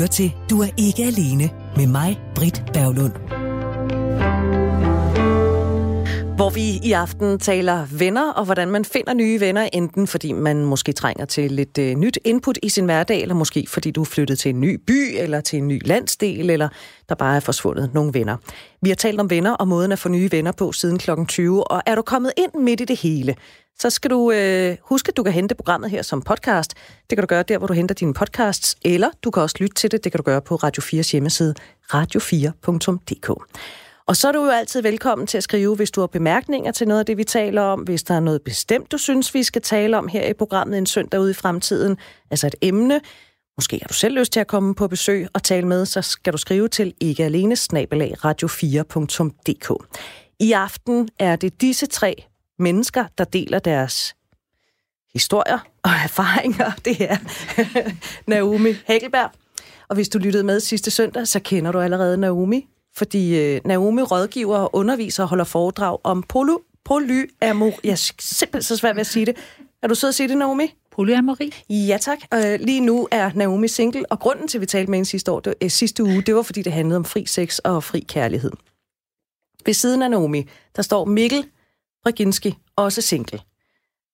lytter til Du er ikke alene med mig, Britt Berglund. Hvor vi i aften taler venner, og hvordan man finder nye venner, enten fordi man måske trænger til lidt øh, nyt input i sin hverdag, eller måske fordi du er flyttet til en ny by, eller til en ny landsdel, eller der bare er forsvundet nogle venner. Vi har talt om venner og måden at få nye venner på siden kl. 20, og er du kommet ind midt i det hele, så skal du øh, huske, at du kan hente programmet her som podcast. Det kan du gøre der, hvor du henter dine podcasts, eller du kan også lytte til det. Det kan du gøre på Radio 4's hjemmeside, radio4.dk. Og så er du jo altid velkommen til at skrive, hvis du har bemærkninger til noget af det, vi taler om, hvis der er noget bestemt, du synes, vi skal tale om her i programmet en søndag ude i fremtiden, altså et emne. Måske har du selv lyst til at komme på besøg og tale med, så skal du skrive til ikke alene radio4.dk. I aften er det disse tre mennesker, der deler deres historier og erfaringer. Det er Naomi Hagelberg. Og hvis du lyttede med sidste søndag, så kender du allerede Naomi, fordi øh, Naomi rådgiver og underviser og holder foredrag om poly polyamor. Jeg er simpelthen så svært ved at sige det. Er du sød at sige det, Naomi? Polyamori? Ja, tak. Øh, lige nu er Naomi single, og grunden til, at vi talte med hende sidste, år, det, øh, sidste uge, det var, fordi det handlede om fri sex og fri kærlighed. Ved siden af Naomi, der står Mikkel Reginski, også single.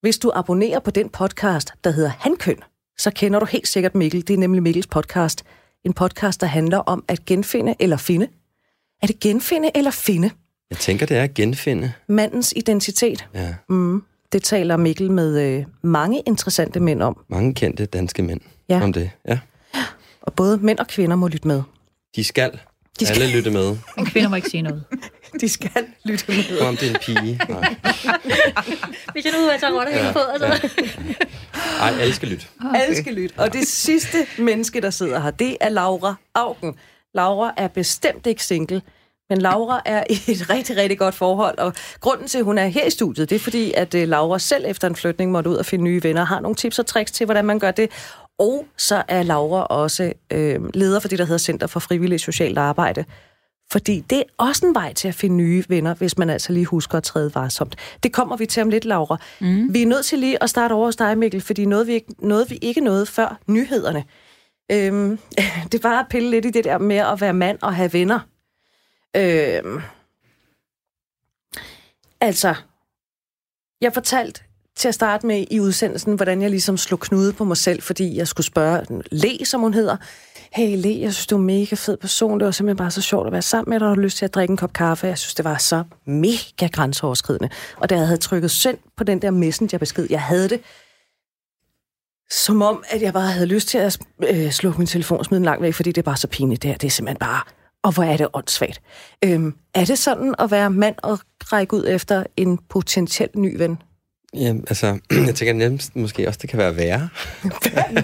Hvis du abonnerer på den podcast, der hedder Hankøn, så kender du helt sikkert Mikkel. Det er nemlig Mikkels podcast. En podcast, der handler om at genfinde eller finde. Er det genfinde eller finde? Jeg tænker, det er at genfinde. Mandens identitet. Ja. Mm, det taler Mikkel med øh, mange interessante mænd om. Mange kendte danske mænd Ja. om det. Ja. Og både mænd og kvinder må lytte med. De skal. De skal. Alle lytte med. En kvinde må ikke sige noget. De skal lytte med. Om det er en pige. Nej. Hvis jeg nu tager rotter Ja, på, altså. Ej, alle skal lytte. Alle skal lytte. Og det sidste menneske, der sidder her, det er Laura Augen. Laura er bestemt ikke single, men Laura er i et rigtig, rigtig godt forhold. Og grunden til, at hun er her i studiet, det er fordi, at øh, Laura selv efter en flytning måtte ud og finde nye venner, har nogle tips og tricks til, hvordan man gør det. Og så er Laura også øh, leder for det, der hedder Center for Frivillig Socialt Arbejde. Fordi det er også en vej til at finde nye venner, hvis man altså lige husker at træde varsomt. Det kommer vi til om lidt, Laura. Mm. Vi er nødt til lige at starte over hos dig, Mikkel, fordi noget vi ikke, noget, vi ikke nåede før nyhederne. Øhm, det var at pille lidt i det der med at være mand og have venner. Øhm, altså, jeg fortalte til at starte med i udsendelsen, hvordan jeg ligesom slog knude på mig selv, fordi jeg skulle spørge Le, som hun hedder. Hey Le, jeg synes, du er en mega fed person. Det var simpelthen bare så sjovt at være sammen med dig, og har lyst til at drikke en kop kaffe. Jeg synes, det var så mega grænseoverskridende. Og da jeg havde trykket send på den der messenger-besked, jeg havde det som om, at jeg bare havde lyst til at øh, slukke min telefon og smide den langt væk, fordi det er bare så pinligt det. Det er simpelthen bare... Og hvor er det åndssvagt. Øhm, er det sådan at være mand og række ud efter en potentiel ny ven? Ja, altså, jeg tænker nemmest måske også, det kan være værre.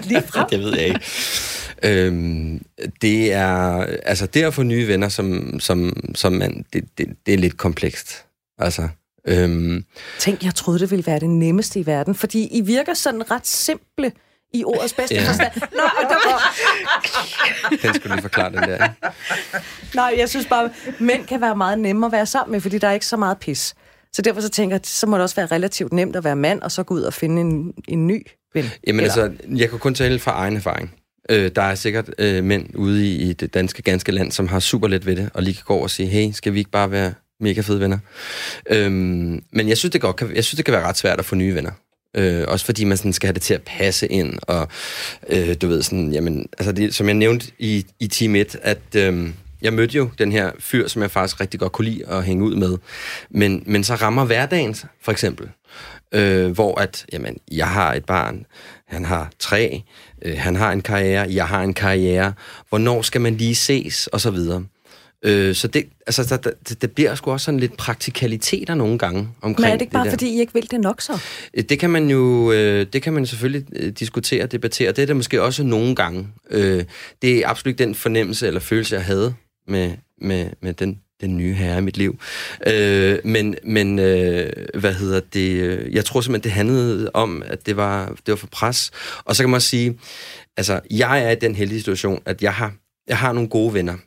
Lige frem. det ved jeg ikke. Øhm, det er, altså det at få nye venner som, som, som mand, det, det, det er lidt komplekst. Altså, øhm, Tænk, jeg troede, det ville være det nemmeste i verden, fordi I virker sådan ret simple i ordets bedste Ja. forstand. Nå, men der var, den skulle lige forklare, den der. ikke? nej, jeg synes bare, mænd kan være meget nemme at være sammen med, fordi der er ikke så meget pis. Så derfor så tænker jeg, så må det også være relativt nemt at være mand, og så gå ud og finde en, en ny ven. Jamen Eller- altså, jeg kan kun tale fra egen erfaring. Øh, der er sikkert øh, mænd ude i, i det danske, ganske land, som har super let ved det, og lige kan gå over og sige, hey, skal vi ikke bare være mega fede venner? Øhm, men jeg synes, det godt kan, jeg synes, det kan være ret svært at få nye venner. Øh, også fordi man sådan skal have det til at passe ind, og øh, du ved sådan, jamen, altså det, som jeg nævnte i, i Team 1, at øh, jeg mødte jo den her fyr, som jeg faktisk rigtig godt kunne lide at hænge ud med, men, men så rammer hverdagen, for eksempel, øh, hvor at, jamen, jeg har et barn, han har tre, øh, han har en karriere, jeg har en karriere, hvornår skal man lige ses, og så videre. Øh, så det, altså, der, der, det bliver sgu også sådan lidt praktikaliteter nogle gange omkring Men er det ikke bare, der. fordi I ikke vil det nok så? Øh, Det kan man jo øh, det kan man selvfølgelig øh, diskutere og debattere. Det er det måske også nogle gange. Øh, det er absolut den fornemmelse eller følelse, jeg havde med, med, med den, den nye herre i mit liv. Øh, men men øh, hvad hedder det? Øh, jeg tror simpelthen, det handlede om, at det var, det var for pres. Og så kan man også sige, altså, jeg er i den heldige situation, at jeg har, jeg har nogle gode venner.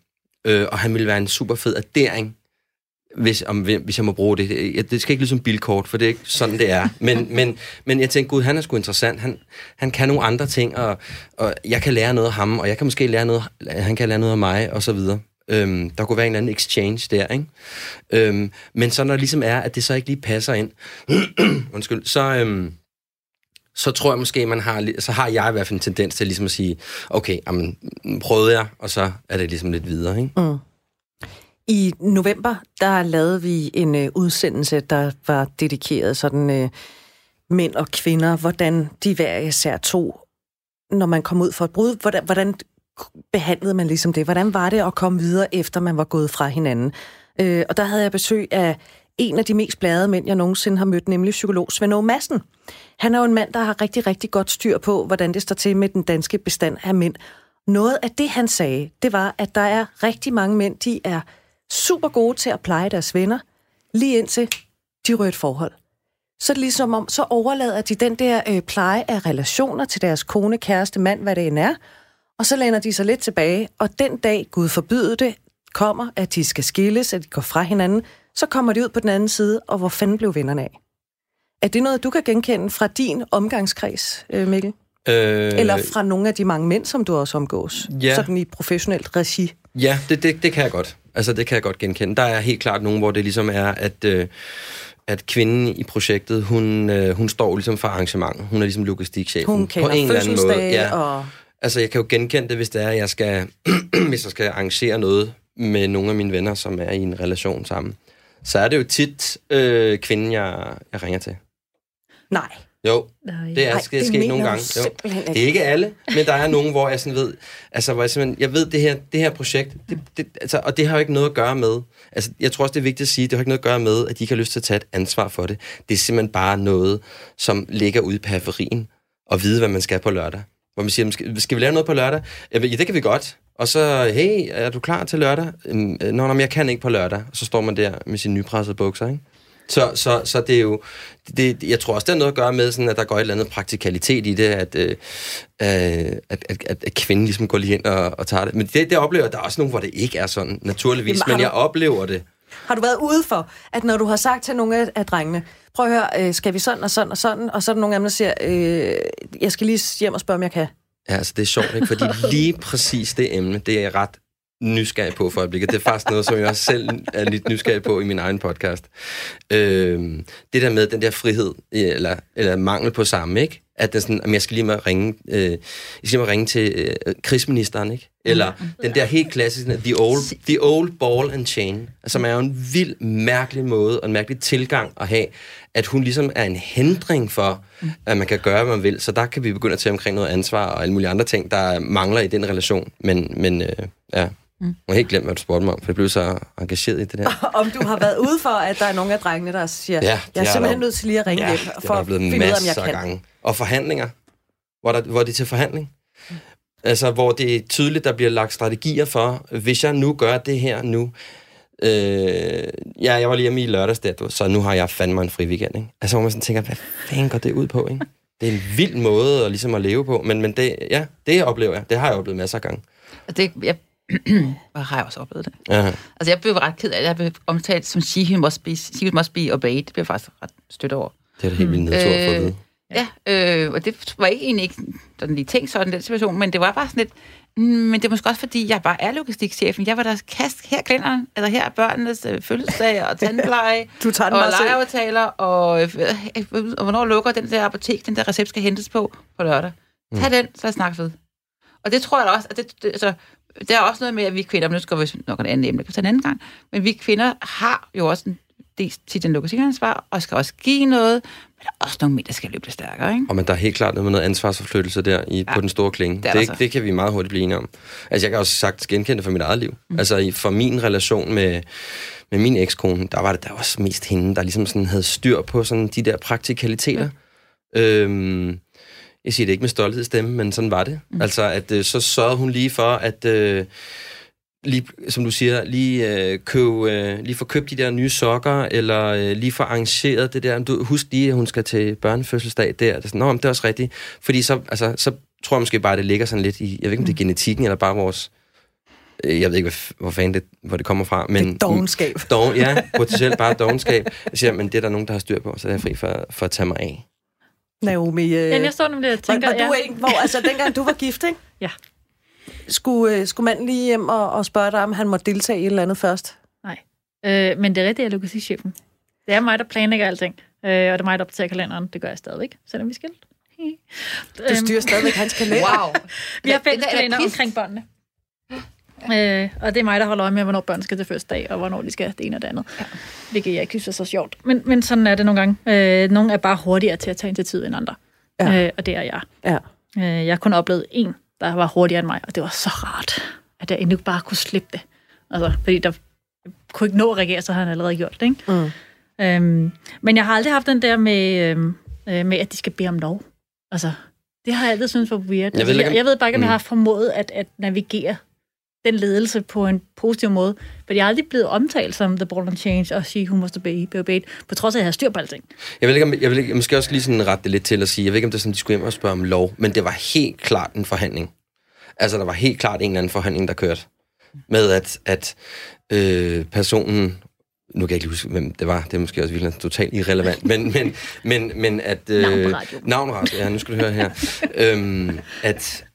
Øh, og han ville være en super fed addering hvis, om, hvis jeg må bruge det. Det skal ikke lyde som bilkort, for det er ikke sådan, det er. Men, men, men jeg tænkte, gud, han er sgu interessant. Han, han kan nogle andre ting, og, og jeg kan lære noget af ham, og jeg kan måske lære noget, han kan lære noget af mig, og så videre. Øhm, der kunne være en eller anden exchange der, ikke? Øhm, men så når det ligesom er, at det så ikke lige passer ind, undskyld, så, øhm, så tror jeg måske, man har, så har jeg i hvert fald en tendens til ligesom at sige, okay, jamen, prøvede jeg, og så er det ligesom lidt videre, ikke? Mm. I november, der lavede vi en øh, udsendelse, der var dedikeret sådan øh, mænd og kvinder, hvordan de hver især to, når man kom ud for et brud, hvordan, hvordan behandlede man ligesom det? Hvordan var det at komme videre, efter man var gået fra hinanden? Øh, og der havde jeg besøg af en af de mest blade mænd, jeg nogensinde har mødt, nemlig psykolog Svend Madsen. Han er jo en mand, der har rigtig, rigtig godt styr på, hvordan det står til med den danske bestand af mænd. Noget af det, han sagde, det var, at der er rigtig mange mænd, de er super gode til at pleje deres venner, lige indtil de rører et forhold. Så det ligesom om, så overlader de den der øh, pleje af relationer til deres kone, kæreste, mand, hvad det end er, og så læner de sig lidt tilbage, og den dag, Gud forbyder det, kommer, at de skal skilles, at de går fra hinanden, så kommer de ud på den anden side, og hvor fanden blev vennerne af? Er det noget, du kan genkende fra din omgangskreds, øh, Mikkel? Øh... Eller fra nogle af de mange mænd, som du også omgås? Ja. Sådan i professionelt regi? Ja, det, det, det kan jeg godt. Altså, det kan jeg godt genkende. Der er helt klart nogen, hvor det ligesom er, at... Øh, at kvinden i projektet, hun, øh, hun står ligesom for arrangementet. Hun er ligesom logistikchefen. Hun kender på en eller anden måde. Ja. og... Altså, jeg kan jo genkende det, hvis det er, at jeg skal, hvis jeg skal arrangere noget med nogle af mine venner, som er i en relation sammen. Så er det jo tit øh, kvinden, jeg, jeg ringer til. Nej. Jo, det er Ej, sket, sket nogle gange. Jo. Det er ikke alle, men der er nogen, hvor jeg sådan ved, altså hvor jeg simpelthen, jeg ved det her, det her projekt, det, det, altså, og det har jo ikke noget at gøre med, altså jeg tror også, det er vigtigt at sige, det har ikke noget at gøre med, at de ikke har lyst til at tage et ansvar for det. Det er simpelthen bare noget, som ligger ude i periferien, og vide, hvad man skal på lørdag. Hvor man siger, skal, skal vi lave noget på lørdag? Ja, det kan vi godt. Og så, hey, er du klar til lørdag? Nå, nå, men jeg kan ikke på lørdag. Og så står man der med sine nypressede bukser, ikke? Så, så, så det er jo, det, jeg tror også, det har noget at gøre med, sådan, at der går et eller andet praktikalitet i det, at, øh, at, at, at, at kvinden ligesom går lige ind og, og tager det. Men det, det oplever jeg, der er også nogen, hvor det ikke er sådan, naturligvis, Jamen, men jeg oplever det. Har du været ude for, at når du har sagt til nogle af, af drengene, prøv at høre, øh, skal vi sådan og sådan og sådan, og så er der nogle af dem, der siger, øh, jeg skal lige hjem og spørge, om jeg kan. Ja, altså det er sjovt, ikke? fordi lige præcis det emne, det er jeg ret nysgerrig på for øjeblikket. Det er faktisk noget, som jeg også selv er lidt nysgerrig på i min egen podcast. Øh, det der med den der frihed, eller, eller mangel på samme, ikke? At det er sådan, at jeg skal lige med ringe, øh, jeg skal lige ringe til øh, krigsministeren, ikke? Eller mm. den der helt klassiske, the old, the old ball and chain, som er jo en vild, mærkelig måde, og en mærkelig tilgang at have, at hun ligesom er en hindring for, at man kan gøre, hvad man vil. Så der kan vi begynde at tage omkring noget ansvar og alle mulige andre ting, der mangler i den relation. Men, men øh, ja, Mm. Jeg har helt glemt, hvad du spurgte mig om, for jeg blev så engageret i det der. om du har været ude for, at der er nogle af drengene, der siger, ja, jeg er simpelthen nødt til lige at ringe ja, hjem, for at finde ud af, om jeg kan. Gange. Og forhandlinger, hvor, der, hvor det er til forhandling. Altså, hvor det er tydeligt, der bliver lagt strategier for, hvis jeg nu gør det her nu, øh, ja, jeg var lige hjemme i lørdags der, så nu har jeg fandme en fri weekend, ikke? Altså, hvor man sådan tænker, hvad fanden går det ud på, ikke? Det er en vild måde at, ligesom at leve på, men, men det, ja, det oplever jeg. Det har jeg oplevet masser af gange. Det, jeg og har jeg også oplevet det. Ja. Altså, jeg blev ret ked af det. Jeg blev omtalt som she must be, she must be obeyed. Det blev jeg faktisk ret stødt over. Det er da helt vildt nedtur for at vide. Ja, øh, og det var ikke egentlig ikke sådan lige tænkt sådan, den situation, men det var bare sådan lidt, mm, men det er måske også, fordi jeg bare er logistikchefen. Jeg var der kast, her kalenderen, eller her er børnenes øh, fødselsdag og tandpleje, du tager den og lejeaftaler, og, øh, øh, og hvornår lukker den der apotek, den der recept skal hentes på på lørdag. Tag mm. den, så snak ved. Og det tror jeg også, at det, det, altså, der er også noget med, at vi kvinder, men nu skal vi nok en anden emne, kan en anden gang, men vi kvinder har jo også en til den ansvar, og skal også give noget, men der er også nogle mænd, der skal løbe stærkere, ikke? Og men der er helt klart noget med noget ansvarsforflyttelse der i, ja, på den store klinge. Det, det, det, kan vi meget hurtigt blive enige om. Altså, jeg kan også sagt genkende for mit eget liv. Mm. Altså, for min relation med, med min ekskone, der var det der også mest hende, der ligesom sådan havde styr på sådan de der praktikaliteter. Mm. Øhm, jeg siger det ikke med stolthed stemme, men sådan var det. Mm. Altså, at øh, så sørgede hun lige for, at... Øh, lige, som du siger, lige, øh, køb, øh, lige få købt de der nye sokker, eller øh, lige få arrangeret det der. Du, husk lige, at hun skal til børnefødselsdag der. Det er, sådan, Nå, men det er også rigtigt. Fordi så, altså, så tror jeg måske bare, at det ligger sådan lidt i, jeg ved ikke, om det er mm. genetikken, eller bare vores øh, jeg ved ikke, hvad, hvor fanden det, hvor det kommer fra, men... Det er dogenskab. Dogen, ja, potentielt bare dogenskab. Jeg siger, men det er der nogen, der har styr på, så er jeg fri for, for at tage mig af. Naomi, øh, Ja, jeg står nemlig og var, tænker... var du ja. en, hvor, altså dengang du var gift, ikke? Ja. Skulle, øh, skulle manden lige hjem og, og spørge dig, om han måtte deltage i et eller andet først? Nej. Øh, men det er rigtigt, jeg er logistikchefen. Det er mig, der planlægger alting. Øh, og det er mig, der opdaterer kalenderen. Det gør jeg stadigvæk, selvom vi er skilt. Du styrer stadigvæk hans kalender. Wow. Vi har fælles er kalender omkring børnene. Øh, og det er mig, der holder øje med, hvornår børn skal til første dag, og hvornår de skal det ene og det andet. Ja. Hvilket jeg ikke synes er så sjovt. Men, men sådan er det nogle gange. Øh, nogle er bare hurtigere til at tage initiativ end andre. Ja. Øh, og det er jeg. Ja. Øh, jeg har kun oplevet en, der var hurtigere end mig, og det var så rart, at jeg endnu bare kunne slippe det. Altså, fordi der jeg kunne ikke nå at reagere, så havde han allerede gjort det. Ikke? Mm. Øhm, men jeg har aldrig haft den der med, øhm, øh, med, at de skal bede om lov. Altså, det har jeg altid syntes var weird. Jeg Jeg, ved altså, ikke, jeg, om- jeg ved bare ikke, om jeg Mm. har formået at, at navigere den ledelse på en positiv måde. For jeg er aldrig blevet omtalt som the ball and change, og she who must obey, be obeyed, på trods af, at jeg har styr på alting. Jeg vil ikke, om, jeg vil ikke, jeg måske også lige sådan rette det lidt til at sige, jeg ved ikke, om det er sådan, de skulle hjem og spørge om lov, men det var helt klart en forhandling. Altså, der var helt klart en eller anden forhandling, der kørte. Med at, at øh, personen, nu kan jeg ikke huske, hvem det var, det er måske også virkelig totalt irrelevant, men, men, men, men at... Øh, Navn på radio. Navn på radio, ja, nu skal du høre her. øhm, at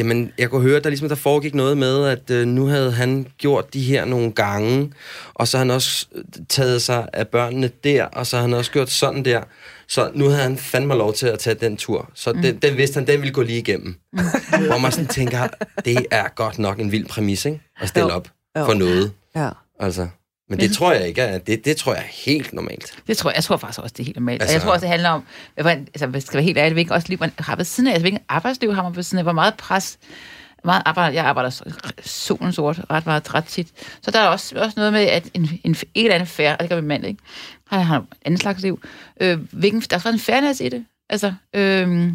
Jamen, jeg kunne høre, der ligesom der foregik noget med, at øh, nu havde han gjort de her nogle gange, og så har han også øh, taget sig af børnene der, og så har han også gjort sådan der. Så nu havde han fandme lov til at tage den tur. Så mm. den, den vidste han, den ville gå lige igennem. Mm. Hvor man sådan tænker, det er godt nok en vild præmis, ikke? At stille Jo. op Jo. for noget. Ja. Altså. Men det tror jeg ikke er, det, det tror jeg er helt normalt. Det tror jeg, jeg tror faktisk også, det er helt normalt. Altså- Altså, jeg tror også, det handler om, hvordan- altså, hvis skal være helt ærlig, hvilken også liv man har ved siden af, altså, hvilken arbejdsliv har man ved siden af, hvor meget pres, meget arbejde, jeg arbejder solen sort ret meget, ret tit. Så der er også, også noget med, at en, en, en eller anden færre, og det gør min mand, ikke? Han har en anden slags liv. Øh, hvilken, der er også en fairness i det. Altså, øh,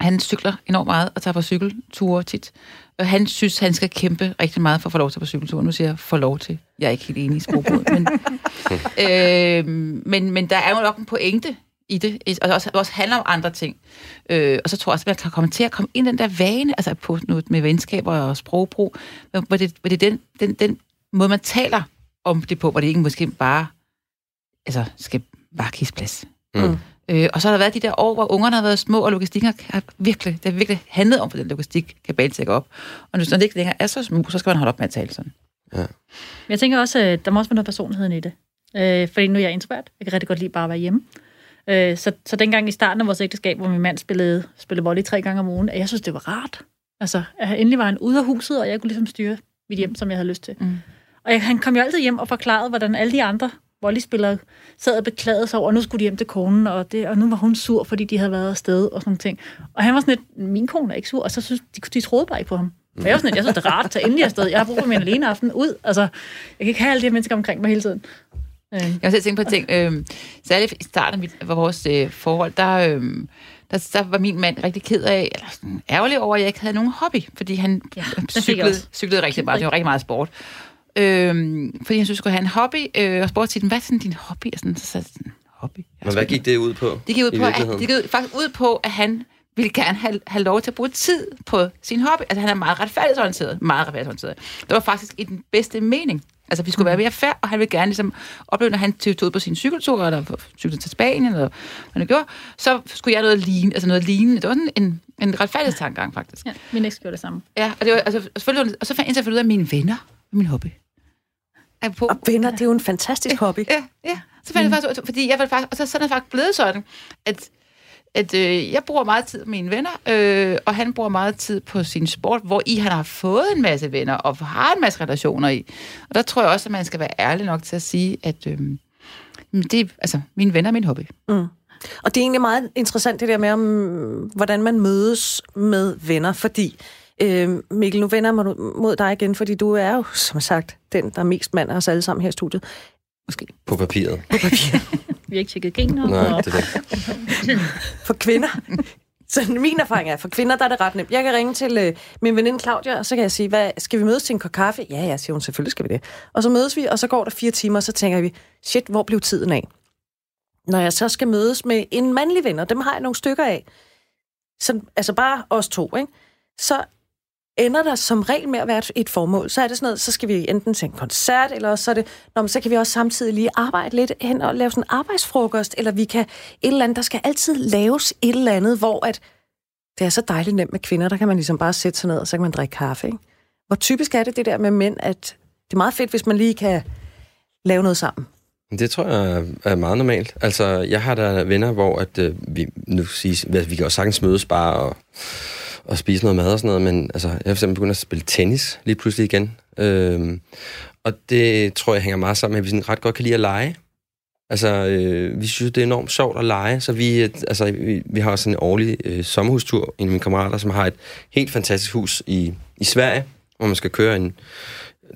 han cykler enormt meget og tager på cykelture tit. Og han synes, han skal kæmpe rigtig meget for at få lov til at på cykeltur. Nu siger jeg, få lov til. Jeg er ikke helt enig i sprogbruget, men, øh, men, men der er jo nok en pointe i det, og det også, det også handler om andre ting. Øh, og så tror jeg også, at man kan komme til at komme ind i den der vane, altså på noget med venskaber og sprogbrug, hvor det, hvor det er den, den, den måde, man taler om det på, hvor det ikke måske bare altså, skal bare gives plads. Mm. Øh, og så har der været de der år, hvor ungerne har været små, og logistikken har virkelig, det har virkelig handlet om, for den logistik kan banen op. Og når det ikke længere er så små, så skal man holde op med at tale sådan. Men jeg tænker også, at der må også være noget personligheden i det. Øh, fordi nu er jeg introvert. Jeg kan rigtig godt lide bare at være hjemme. Øh, så, så dengang i starten af vores ægteskab, hvor min mand spillede, spillede volley tre gange om ugen, at jeg synes, det var rart. Altså, at endelig var han ude af huset, og jeg kunne ligesom styre mit hjem, som jeg havde lyst til. Mm. Og jeg, han kom jo altid hjem og forklarede, hvordan alle de andre volleyspillere sad og beklagede sig over, og nu skulle de hjem til konen, og, det, og nu var hun sur, fordi de havde været afsted og sådan nogle ting. Og han var sådan lidt, min kone er ikke sur, og så synes de, de troede bare ikke på ham. Og jeg var sådan lidt, jeg synes, det er rart at tage endelig afsted. Jeg har brug for min alene aften ud. Altså, jeg kan ikke have alle de her mennesker omkring mig hele tiden. Øh, Jeg har selv tænkt på ting. Øh, særligt i starten af mit- af vores øh, forhold, der, øh, der, der var min mand rigtig ked af, eller sådan ærgerlig over, at jeg ikke havde nogen hobby, fordi han Ja, cyklede, cyklede rigtig meget. Det var rigtig meget sport. Øh, fordi han synes, skulle have en hobby, øh, og spurgte til den, hvad er sådan din hobby? Og sådan, så sagde jeg sådan, hobby? Jeg Men hvad gik det ud på? det gik, ud på, at, det gik ud, faktisk ud på, at han ville gerne have, have lov til at bruge tid på sin hobby. Altså, han er meget retfærdighedsorienteret. Meget retfærdighedsorienteret. Det var faktisk i den bedste mening. Altså, vi skulle være mere fair, og han ville gerne ligesom opleve, når han tog på sin cykeltur, eller cyklede til Spanien, eller hvad han gjorde, så skulle jeg noget lignende. Altså noget lignende. Det var sådan en, en retfærdighedstankegang, faktisk. ja, min eks gjorde det samme. Ja, og, det var, altså, og selvfølgelig, og så fandt jeg ud af, at mine venner min hobby. På, Og venner, det er jo en fantastisk hobby. Ja, ja. Så fandt jeg faktisk, fordi jeg var faktisk, og så, så er det faktisk blevet sådan, at, at øh, jeg bruger meget tid med mine venner, øh, og han bruger meget tid på sin sport, hvor i han har fået en masse venner, og har en masse relationer i. Og der tror jeg også, at man skal være ærlig nok til at sige, at øh, det altså, mine venner er min hobby. Og det er egentlig meget interessant det der med, om, hvordan man mødes med venner, fordi øh, Mikkel, nu vender jeg mig mod dig igen, fordi du er jo, som sagt, den, der er mest mand af os alle sammen her i studiet. Måske. På papiret. Vi har ikke tjekket gener. Nej, det er det. For kvinder. Så min erfaring er, for kvinder der er det ret nemt. Jeg kan ringe til øh, min veninde Claudia, og så kan jeg sige, hvad, skal vi mødes til en kop kaffe? Ja, ja, siger hun, selvfølgelig skal vi det. Og så mødes vi, og så går der fire timer, og så tænker vi, shit, hvor blev tiden af? Når jeg så skal mødes med en mandlig ven, og dem har jeg nogle stykker af, som, altså bare os to, ikke? så ender der som regel med at være et- formål. Så er det sådan noget, så skal vi enten til en koncert, eller så er det, når, så kan vi også samtidig lige arbejde lidt hen og lave sådan en arbejdsfrokost, eller vi kan et eller andet, der skal altid laves et eller andet, hvor at det er så dejligt nemt med kvinder, der kan man ligesom bare sætte sig ned, og så kan man drikke kaffe, ikke? Hvor typisk er det det der med mænd, at det er meget fedt, hvis man lige kan lave noget sammen. Det tror jeg er- meget normalt. Altså, jeg har da venner, hvor at, øh, vi, nu siges, altså, vi kan også sagtens mødes bare og, og spise noget mad og sådan noget, men altså, jeg har for eksempel begyndt at spille tennis lige pludselig igen. Øhm, og det tror jeg hænger meget sammen med, at vi sådan ret godt kan lide at lege. Altså, øh, vi synes, det er enormt sjovt at lege, så vi, øh, altså, vi, vi har sådan en årlig øh, sommerhustur, en af mine kammerater, som har et helt fantastisk hus i, i Sverige, hvor man skal køre en,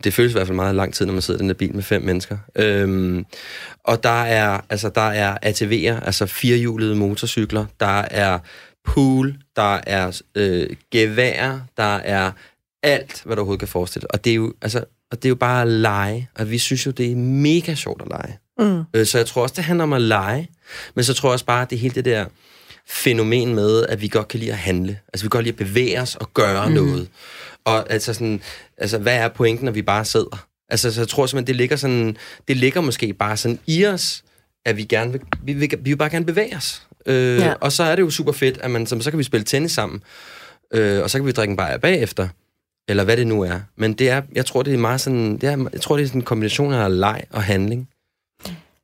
det føles i hvert fald meget lang tid, når man sidder i den der bil med fem mennesker. Øhm, og der er, altså, der er ATV'er, altså firehjulede motorcykler, der er pool, der er øh, gevær, der er alt, hvad du overhovedet kan forestille dig. Og det er jo, altså, og det er jo bare at lege, og vi synes jo, det er mega sjovt at lege. Mm. Øh, Så jeg tror også, det handler om at lege, men så tror jeg også bare, at det hele det der fænomen med, at vi godt kan lide at handle. Altså, vi kan godt lide at bevæge os og gøre mm. noget. Og altså sådan, altså, hvad er pointen, når vi bare sidder? Altså, så jeg tror simpelthen, det ligger sådan, det ligger måske bare sådan i os, at vi gerne vil, vi vil, vi vil bare gerne bevæge os. Øh, Ja. Og så er det jo super fedt, at man, så, så kan vi spille tennis sammen, øh, og så kan vi drikke en bajer bagefter, eller hvad det nu er. Men det er, jeg tror, det er meget sådan, det er, jeg tror, det er sådan en kombination af leg og handling.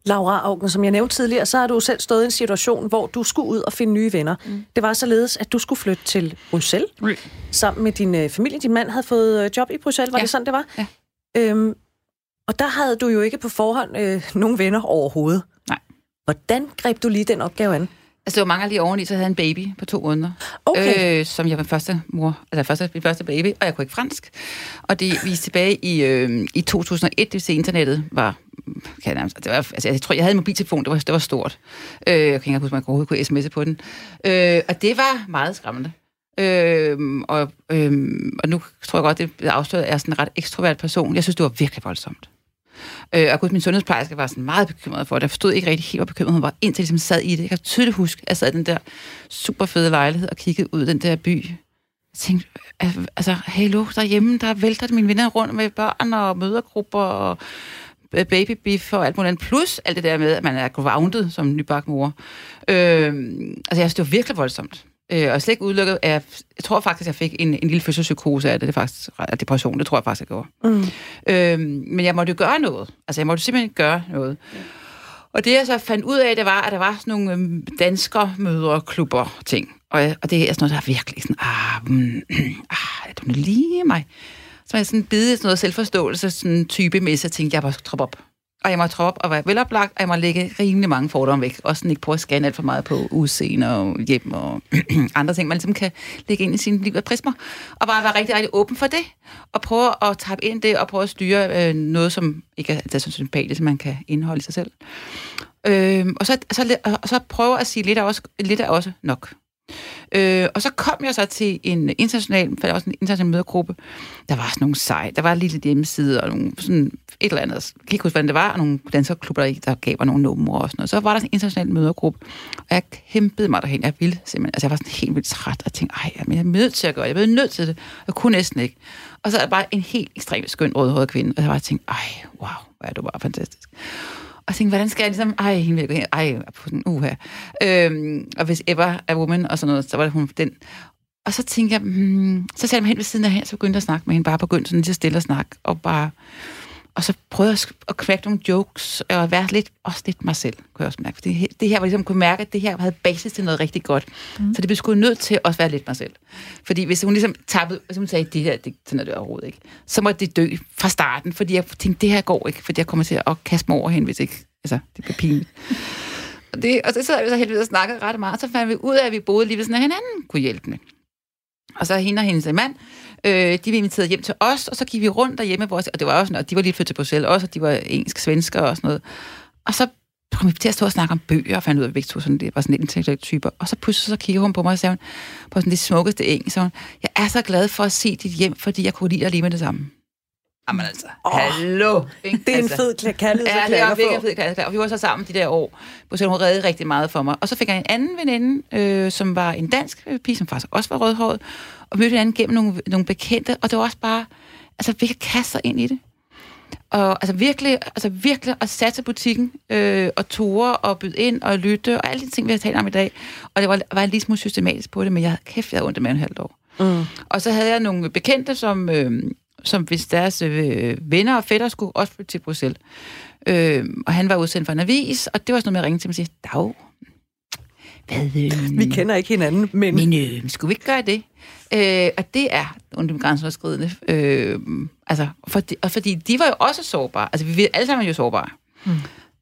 Laura Augen, som jeg nævnte tidligere, så har du selv stået i en situation, hvor du skulle ud og finde nye venner. Mm. Det var således, at du skulle flytte til Bruxelles Mm. sammen med din øh, familie. Din mand havde fået øh, job i Bruxelles, var Ja. det sådan, det var? Ja. Øhm, og der havde du jo ikke på forhånd øh, nogen venner overhovedet. Nej. Hvordan greb du lige den opgave an? Altså, det var mange lige oveni, så havde jeg en baby på to måneder. Okay. Øh, som jeg var første mor, altså første, min første baby, og jeg kunne ikke fransk. Og det viste tilbage i, øh, i 2001, det vil sige, internettet var, kan jeg, nærmest, det var, altså, jeg tror, jeg havde en mobiltelefon, det var, det var stort. Øh, jeg kan ikke huske, om jeg overhovedet kunne sms'e på den. Øh, og det var meget skræmmende. Øh, og, øh, og nu tror jeg godt, det er afsløret, at jeg er sådan en ret ekstrovert person. Jeg synes, det var virkelig voldsomt. Øh, og jeg kunne min sundhedsplejerske var sådan meget bekymret for det. Jeg forstod ikke rigtig helt, hvor bekymret hun var, indtil jeg ligesom sad i det. Jeg kan tydeligt huske, at jeg sad i den der super fede lejlighed og kiggede ud den der by. Jeg tænkte, altså, hallo, derhjemme, der vælter mine venner rundt med børn og mødergrupper og babybiff og alt muligt andet. Plus alt det der med, at man er grounded som nybagt mor. Øh, altså, jeg synes, det var virkelig voldsomt. Øh, og jeg slet ikke udelukket. af- Jeg tror faktisk, jeg fik en, en lille fødselspsykose af det. Det er faktisk af depression. Det tror jeg faktisk, jeg gjorde. Mm. Øhm, men jeg måtte jo gøre noget. Altså, jeg måtte simpelthen gøre noget. Og det, jeg så fandt ud af, det var, at der var sådan nogle øhm, dansker-møderklubber ting. Og, og det er sådan noget, der er virkelig sådan, ah, mm, ah er nu lige mig? Så jeg sådan bide sådan noget selvforståelse, sådan type med, så jeg tænkte, jeg bare skal troppe op. Og jeg må troppe op og være veloplagt, og jeg må lægge rimelig mange fordomme væk. Også sådan ikke prøve at scanne alt for meget på udseende og hjem og andre ting, man ligesom kan lægge ind i sin liv af prismer. Og bare være rigtig, rigtig åben for det. Og prøve at tappe ind det, og prøve at styre øh, noget, som ikke er, er så sympatisk, som man kan indeholde i sig selv. Øh, og, så, så, og så prøve at sige lidt af også, lidt af også nok. Øh, og så kom jeg så til en international, for der var også en international mødergruppe. Der var sådan nogle sej, der var en lille hjemmeside og nogle, sådan et eller andet. Jeg kan ikke huske, hvordan det var, og nogle danserklubber, der, der gav mig nogle numre og sådan noget. Så var der sådan en international mødergruppe, og jeg kæmpede mig derhen. Jeg ville simpelthen, altså jeg var sådan helt vildt træt, og tænkte, ej, jeg er nødt til at gøre det. Jeg er nødt til det. Jeg kunne næsten ikke. Og så er der bare en helt ekstremt skøn rødhåret kvinde, og jeg bare tænkte, ej, wow, hvor er du bare fantastisk. Og tænkte, hvordan skal jeg ligesom, ej, hende vil jeg gå hen, ej, på sådan, uha. Øhm, og hvis Ever er woman og sådan noget, så var det hun den. Og så tænkte jeg, hmm, så satte jeg mig hen ved siden af her, så begyndte jeg at snakke med hende, bare begyndte sådan lige så stille at snakke, og bare, og så prøvede jeg at knække nogle jokes, og være lidt, også lidt mig selv, kunne jeg også mærke. For det, det her var ligesom, kunne mærke, at det her havde basis til noget rigtig godt. Mm. Så det blev sgu nødt til at også være lidt mig selv. Fordi hvis hun ligesom tappede, hvis hun sagde, det her, det, sådan er det overhovedet ikke, så måtte det dø fra starten, fordi jeg tænkte, det her går ikke, fordi jeg kommer til at kaste mig over hende, hvis ikke, altså, det bliver pinligt. Og, det, og så sad vi så heldigvis og snakkede ret meget, og så fandt vi ud af, at vi boede lige ved sådan, at hinanden kunne hjælpe med. Og så hende og hendes mand, øh, de blev inviteret hjem til os, og så gik vi rundt derhjemme, vores, og det var også, og de var lige flyttet til Bruxelles også, og de var engelsk svensker og sådan noget. Og så kom vi til at stå og snakke om bøger, og fandt ud af, at vi begge to sådan, det var sådan lidt intellektuelle typer. Og så pludselig så kigger hun på mig og sagde hun, på sådan det smukkeste engelsk, så hun, jeg er så glad for at se dit hjem, fordi jeg kunne lide at leve med det samme. Jamen altså, oh, hallo. Ikke? Det er en altså. fed kla- kærlighed, Ja, det er virkelig en fed kærlighed. Og vi var så sammen de der år, hvor så hun reddede rigtig meget for mig. Og så fik jeg en anden veninde, øh, som var en dansk pige, som faktisk også var rødhåret, og mødte hinanden gennem nogle, nogle bekendte, og det var også bare, altså vi kan kaste sig ind i det. Og altså virkelig, altså virkelig at satse butikken, øh, og ture og byde ind og lytte, og alle de ting, vi har talt om i dag. Og det var, var en lille smule systematisk på det, men jeg havde kæft, jeg havde ondt med en halvt år. Mm. Og så havde jeg nogle bekendte, som, øh, som hvis deres øh, venner og fætter skulle også flytte til Bruxelles. Øh, og han var udsendt for en avis, og det var sådan noget med at ringe til mig og sige, Dag, hvad, øh, Vi kender ikke hinanden, men... men øh, skulle vi ikke gøre det? Øh, og det er under grænseoverskridende. Øh, altså, fordi, og fordi de var jo også sårbare. Altså, vi er alle sammen jo sårbare. Mm.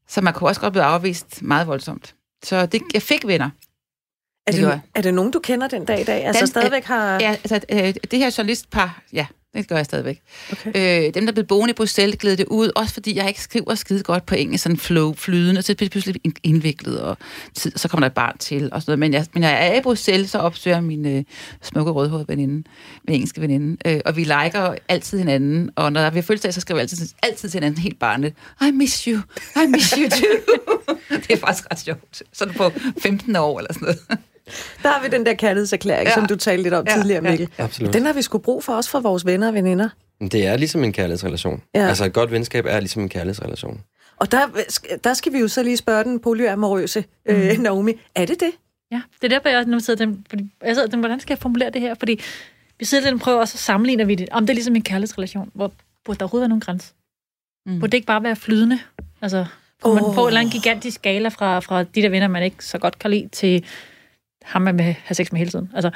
Så man kunne også godt blive afvist meget voldsomt. Så det, jeg fik venner. Er det det, er det nogen, du kender den dag i dag? Altså Den- stadigvæk har... Ja, altså, øh, det her journalistpar, ja, det gør jeg stadigvæk. Okay. Øh, dem, der blev boende i Bruxelles, gled det ud, også fordi jeg ikke skriver skide godt på engelsk, sådan flow, flydende, så det bliver pludselig ind- indviklet, og tid, så kommer der et barn til, og sådan noget. Men jeg, men jeg er i Bruxelles, så opsøger jeg min øh, smukke rødhårede veninde, min engelske veninde, øh, og vi liker altid hinanden, og når vi har fødselsdag, så skriver vi altid, altid til hinanden helt barnet, I miss you, I miss you too. det er faktisk ret sjovt. Sådan på 15 år eller sådan noget. Der har vi den der kærlighedserklæring, ja. Ja. som du talte lidt om ja. Ja, tidligere, ja. Mikkel. Absolut. Den har vi sgu brug for, også for vores venner og veninder. Det er ligesom en kærlighedsrelation. Ja. Ja. Altså et godt venskab er ligesom en kærlighedsrelation. Og der, der skal vi jo så lige spørge den polyamorøse mm. øh, Naomi. Er det det? Ja, det er derfor, jeg nu sidder den, fordi jeg sidder den, hvordan skal jeg formulere det her? Fordi vi sidder den og prøver også at sammenligne vi det, om det er ligesom en kærlighedsrelation, hvor burde der overhovedet være nogen grænse? Mm. Burde det ikke bare være flydende? Altså, oh. man får en eller anden gigantisk skala fra, fra de der venner, man ikke så godt kan lide, til ham, man vil have sex med hele tiden. Altså,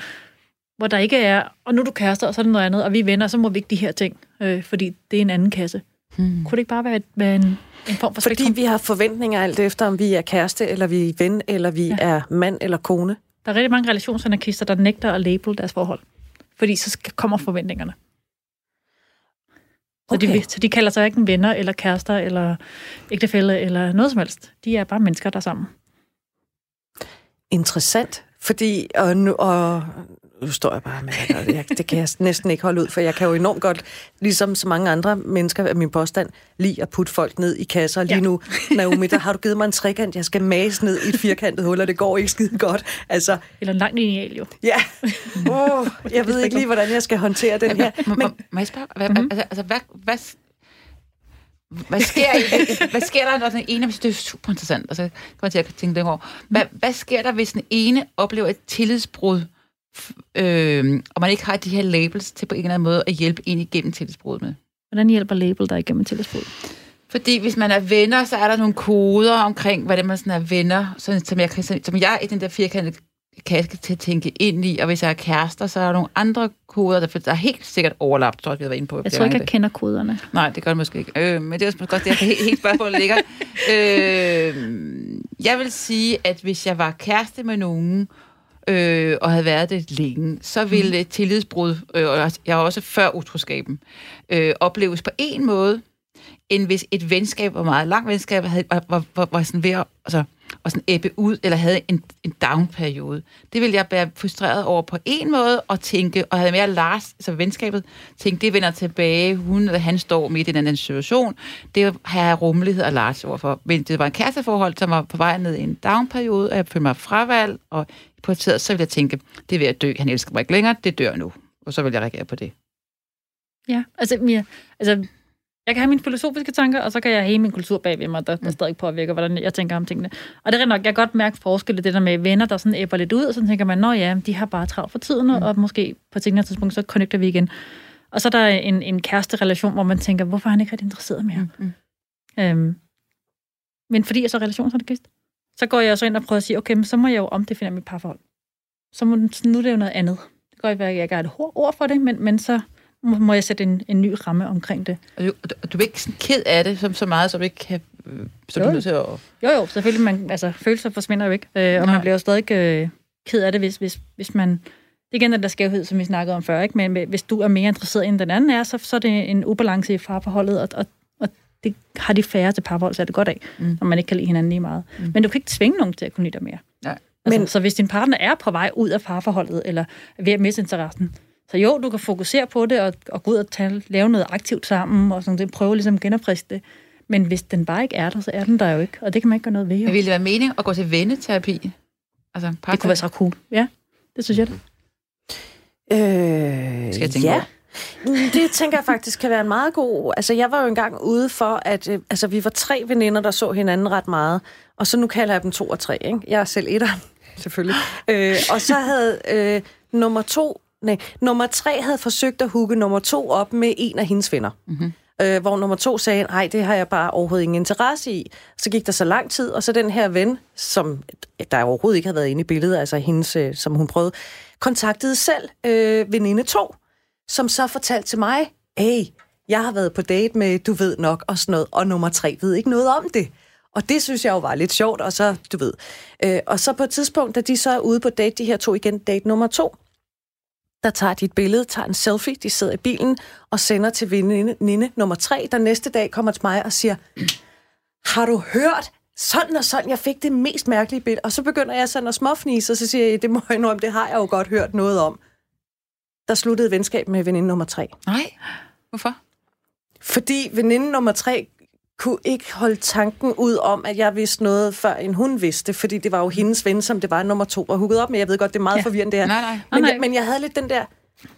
hvor der ikke er, og nu er du kærester, og så er det noget andet, og vi er venner, så må vi ikke de her ting, øh, fordi det er en anden kasse. Hmm. Kunne det ikke bare være, et, være en, en form for Fordi spektrum? vi har forventninger alt efter, om vi er kæreste, eller vi er ven, eller vi ja. er mand eller kone. Der er rigtig mange relationsanarkister, der nægter at label deres forhold. Fordi så skal, kommer forventningerne. Så, Okay. de, så de kalder sig hverken venner, eller kærester, eller ægtefælle, eller noget som helst. De er bare mennesker, der er sammen. Interessant, fordi, og nu, og nu står jeg bare med, og jeg, det kan jeg næsten ikke holde ud, for jeg kan jo enormt godt, ligesom så mange andre mennesker af min påstand, lide at putte folk ned i kasser. Lige Ja. nu, Naomi, der har du givet mig en trekant, jeg skal mase ned i et firkantet hul, og det går ikke skide godt. Altså, Eller en lang lineal, jo. ja, oh, jeg ved ikke lige, hvordan jeg skal håndtere den her. Må, Men må, må jeg spørge, hvad, mm-hmm. altså, altså, hvad, hvad, hvad sker, i, hvad sker der, når den ene, det er super interessant, altså, kommer jeg til at tænke det over. Hvad, hvad sker der, hvis den ene oplever et tillidsbrud, øh, og man ikke har de her labels til på en eller anden måde at hjælpe en igennem tillidsbruddet med? Hvordan hjælper label dig igennem tillidsbrud? Fordi hvis man er venner, så er der nogle koder omkring, hvordan man sådan er venner, sådan, som, jeg, som jeg i den der firkantede kasse til at tænke ind i. Og hvis jeg er kærester, så er der nogle andre koder, der, der er helt sikkert overlap, tror jeg, vi har været inde på. Jeg tror ikke, jeg kender koderne. Nej, det gør det måske ikke. Øh, men det er også godt, det er helt, helt spørgsmålet ligger. Øh, jeg vil sige, at hvis jeg var kæreste med nogen, øh, og havde været det længe, så ville et tillidsbrud, øh, og jeg også før utroskaben, øh, opleves på en måde, end hvis et venskab var meget langt venskab, havde, var, var, var, var sådan ved at altså, og sådan æbbe ud, eller havde en, en down-periode. Det ville jeg være frustreret over på en måde, og tænke, og havde mere Lars, altså venskabet, tænke, det vender tilbage, hun eller han står midt i den anden situation. Det har jeg rummelighed og Lars overfor. Men det var en kæresteforhold, som var på vej ned i en down-periode, og jeg følte mig fravalg, og på et tidspunkt, så ville jeg tænke, det er ved at dø, han elsker mig ikke længere, det dør nu. Og så vil jeg reagere på det. Ja, altså, ja, altså jeg kan have mine filosofiske tanker, og så kan jeg have min kultur bag ved mig, der, der stadig påvirker, hvordan jeg tænker om tingene. Og det er nok, jeg kan godt mærke forskelle, det der med venner, der sådan æbber lidt ud, og så tænker man, nå ja, de har bare travlt for tiden, mm. og måske på et senere tidspunkt, så connecter vi igen. Og så er der en, en kæreste-relation, hvor man tænker, hvorfor er han ikke rigtig interesseret mere? Mm. Øhm, men fordi jeg så er relationsanarkist, så går jeg så ind og prøver at sige, okay, men så må jeg jo omdefinere mit parforhold. Så, må, så nu er det jo noget andet. Det kan godt være, at jeg ikke har et ord for det, men, men så må, må jeg sætte en, en ny ramme omkring det. Og du, og du, du er ikke sådan ked af det som, så meget, som du ikke kan... Øh, så du Jo. er nødt til at... Jo, jo, selvfølgelig. Man, altså, følelser forsvinder jo ikke. Øh, og Nej. man bliver jo stadig øh, ked af det, hvis, hvis, hvis man... Det er igen den der skævhed, som vi snakkede om før, ikke? men hvis du er mere interesseret end den anden er, så, så er det en ubalance i farforholdet, og, og, og det har de færreste parforhold, så er det godt af, Mm. når man ikke kan lide hinanden lige meget. Mm. Men du kan ikke tvinge nogen til at kunne lide dig mere. Nej. Altså, Men- så hvis din partner er på vej ud af parforholdet, eller er ved at miste interessen, Så jo, du kan fokusere på det og, og gå ud og tage, lave noget aktivt sammen, og sådan det, prøve ligesom at genopfriske det. Men hvis den bare ikke er der, så er den der jo ikke, og det kan man ikke gøre noget ved. Jo. Men ville det være mening at gå til venneterapi? Altså, Det kunne være så cool. Ja, det synes jeg. Det. Øh, Skal jeg tænke ja. Mm, Det tænker jeg faktisk kan være en meget god... Altså, jeg var jo engang ude for, at øh, altså, vi var tre veninder, der så hinanden ret meget. Og så nu kalder jeg dem to og tre, ikke? Jeg er selv etter, selvfølgelig. Øh, og så havde øh, nummer to... Nej, nummer tre havde forsøgt at hugge nummer to op med en af hendes venner. Mm-hmm. Øh, hvor nummer to sagde, nej, det har jeg bare overhovedet ingen interesse i. Så gik der så lang tid, og så den her ven, som der overhovedet ikke havde været inde i billedet, altså hendes, øh, som hun prøvede, kontaktede selv øh, veninde to, som så fortalte til mig, hey, jeg har været på date med, du ved nok, og sådan noget, og nummer tre ved ikke noget om det. Og det synes jeg jo var lidt sjovt, og så, du ved. Øh, og så på et tidspunkt, da de så er ude på date, de her to igen, date nummer to, der tager de et billede, tager en selfie, de sidder i bilen, og sender til veninde veninde nummer tre, der næste dag kommer til mig og siger, har du hørt sådan og sådan, jeg fik det mest mærkelige billede. Og så begynder jeg sådan at småfnise, og så siger jeg, det må jeg indrømme, det har jeg jo godt hørt noget om. Der sluttede venskab med veninde nummer tre. Nej. Hvorfor? Fordi veninde nummer tre kunne ikke holde tanken ud om, at jeg vidste noget, før end hun vidste, fordi det var jo hendes ven, som det var nummer to, og hugget op med. Jeg ved godt, det er meget ja. Forvirrende, det her. Nej, nej. Men, Nej. Jeg, men jeg havde lidt den der,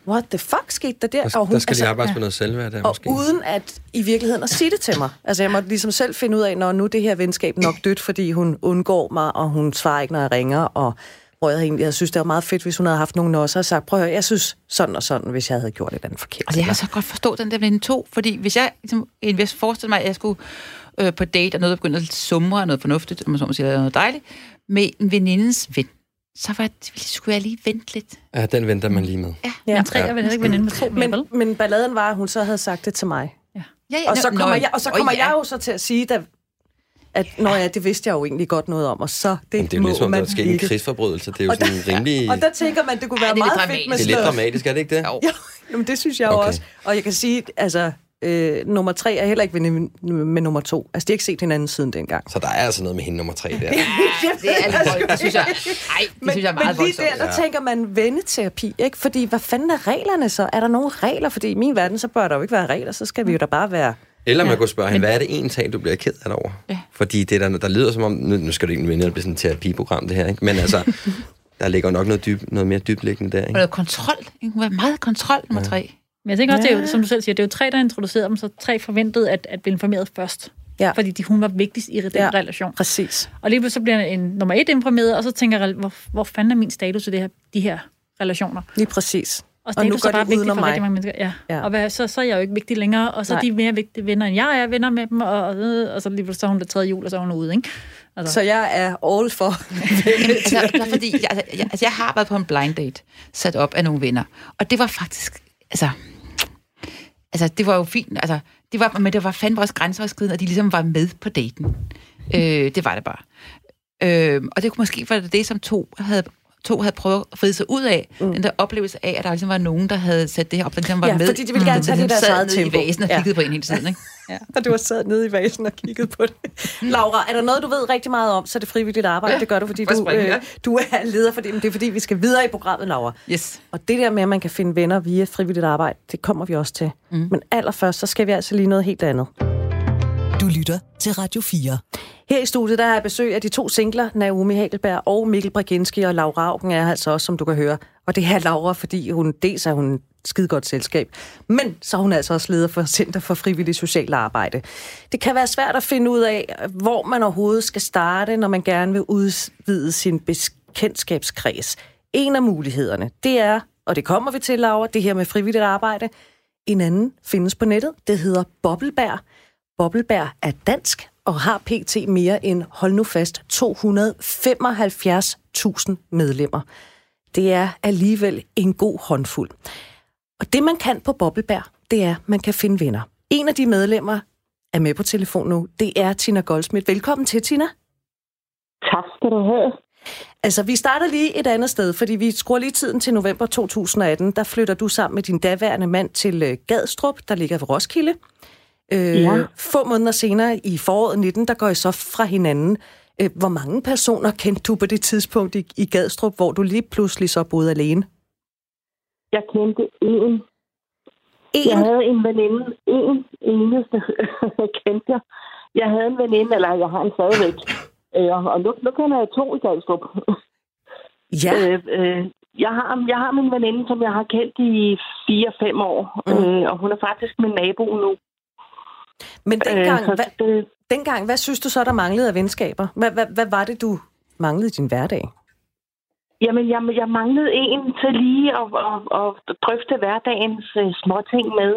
what the fuck skete der der? Der, Og der skal lige arbejde ja. på noget selvværd der, og måske. uden at i virkeligheden at sige det til mig. Altså jeg måtte ligesom selv finde ud af, når nu det her venskab nok dødt, fordi hun undgår mig, og hun svarer ikke, når jeg ringer, og hvor jeg egentlig havde synes, det var meget fedt, hvis hun havde haft nogen også og sagt, prøv at høre, jeg synes sådan og sådan, hvis jeg havde gjort et andet forkert. Altså, jeg kan så godt forstå den der veninde to, fordi hvis jeg ligesom, hvis forestiller mig, at jeg skulle øh, på date, og noget begynder at sumre og noget fornuftigt, om man så må sige, noget dejligt, med en venindens ven, så var det, skulle jeg lige vente lidt. Ja, den venter man lige med. Ja, Ja. Men tre vel heller ikke veninde med to men, men balladen var, at hun så havde sagt det til mig. ja, ja Og så kommer, jeg, og så kommer ja. jeg jo så til at sige, at, at når ja, det vidste jeg jo egentlig godt noget om, og så det, Men det er jo må ligesom, om der man er sket en ikke. krigsforbrydelse. Det er jo Og der- sådan rimelig... Og der tænker man, det kunne være Ej, det lidt meget fedt med Det er lidt dramatisk, er det ikke det? Jo. Ja, jamen, det synes jeg jo Okay. også. Og jeg kan sige, altså, øh, nummer tre er heller ikke veninde med nummer to. Altså, de har ikke set hinanden siden dengang. Så der er altså noget med hende nummer tre der. Ja, det er lidt voldt. Det synes jeg, ej, det Men, synes jeg er meget men lige voldsomt. der, der tænker man venneterapi, ikke? Fordi hvad fanden er reglerne så? Er der nogle regler? Fordi i min verden, så bør der jo ikke være regler, så skal vi jo da bare være... Eller man kunne spørge hende, hvad er det en tag, du bliver ked af det over? Ja. Fordi det der, der lyder som om, nu, nu skal det ikke blive sådan et terapiprogram, det her, ikke? men altså, der ligger nok noget, dyb, noget mere dyblæggende der. Og Ikke? noget kontrol. Ikke? Meget kontrol, nummer tre. Men jeg tænker også, det er jo, som du selv siger, det er jo tre, der introducerede dem, så tre forventede at, at blive informeret først. Ja. Fordi de, hun var vigtigst i den Ja. ja. relation. Præcis. Og lige pludselig så bliver en nummer et informeret, og så tænker jeg, hvor, hvor fanden er min status i det her, de her relationer? Lige præcis. Og Og nu går er bare det vigtigt for mig. rigtig mange mennesker. Ja. Ja. Og hvad, så, så er jeg jo ikke vigtig længere, og så Nej. er de mere vigtige venner, end jeg er venner med dem, og, og, og så lige pludselig så er hun det tredje jul, og så er hun ude, ikke? Altså, Så jeg er all for altså, fordi, jeg, altså, jeg, altså, jeg har været på en blind date, sat op af nogle venner. Og det var faktisk, altså, altså det var jo fint, altså, det var, men det var fandme også grænseoverskridende, at de ligesom var med på daten. Øh, det var det bare. Øh, og det kunne måske være det, som to havde to havde prøvet at fride sig ud af, mm. den der oplevelse af, at der ligesom var nogen, der havde sat det her op, der ligesom var Ja, med. fordi de ville gerne der tage det ligesom deres sad eget nede tempo. i vasen og Ja. kiggede på en hele tiden, ikke? Og du har sad nede i vasen og kigget på det. Laura, er der noget, du ved rigtig meget om, så er det frivilligt arbejde. Ja, Det gør du, fordi du, ja. øh, du er leder for det. Men det er, fordi vi skal videre i programmet, Laura. Yes. Og det der med, at man kan finde venner via frivilligt arbejde, det kommer vi også til. Mm. Men allerførst, så skal vi altså lige noget helt andet. Du lytter til Radio 4. Her i studiet, der har jeg besøg af de to singler, Naomi Hagelberg og Mikkel Braginski, og Laura Augen er altså også, som du kan høre. Og det er Laura, fordi hun dels er hun skide godt selskab, men så er hun altså også leder for Center for Frivillig Social Arbejde. Det kan være svært at finde ud af, hvor man overhovedet skal starte, når man gerne vil udvide sin bekendtskabskreds. En af mulighederne, det er, og det kommer vi til, Laura, det her med frivilligt arbejde. En anden findes på nettet. Det hedder Bobbelbær. Bobbelberg er dansk og har pt. mere end, hold nu fast, 275.000 medlemmer. Det er alligevel en god håndfuld. Og det, man kan på Bobbelberg, det er, at man kan finde venner. En af de medlemmer er med på telefon nu. Det er Tina Goldsmith. Velkommen til, Tina. Tak skal du have. Altså, vi starter lige et andet sted, fordi vi skruer lige tiden til november 2018. Der flytter du sammen med din daværende mand til øh, Gadstrup, der ligger ved Roskilde. Øh, Ja. Få måneder senere i foråret 19, der går I så fra hinanden. Øh, hvor mange personer kendte du på det tidspunkt i, i Gadstrup, hvor du lige pludselig så boede alene? Jeg kendte en. Jeg En? havde en veninde. En eneste kendte jeg. Jeg havde en veninde, eller jeg har en stadigvæk. Øh, og nu, nu kender jeg to i Dalstrup. Ja. Øh, øh, jeg, har, jeg har min veninde, som jeg har kendt i 4-5 år. Mm. Øh, og hun er faktisk min nabo nu. Men dengang, øh, hvad, det, dengang, hvad synes du så, der manglede af venskaber? Hvad, hvad, hvad var det, du manglede i din hverdag? Jamen, jeg, jeg manglede en til lige at, at, at drøfte hverdagens uh, småting med.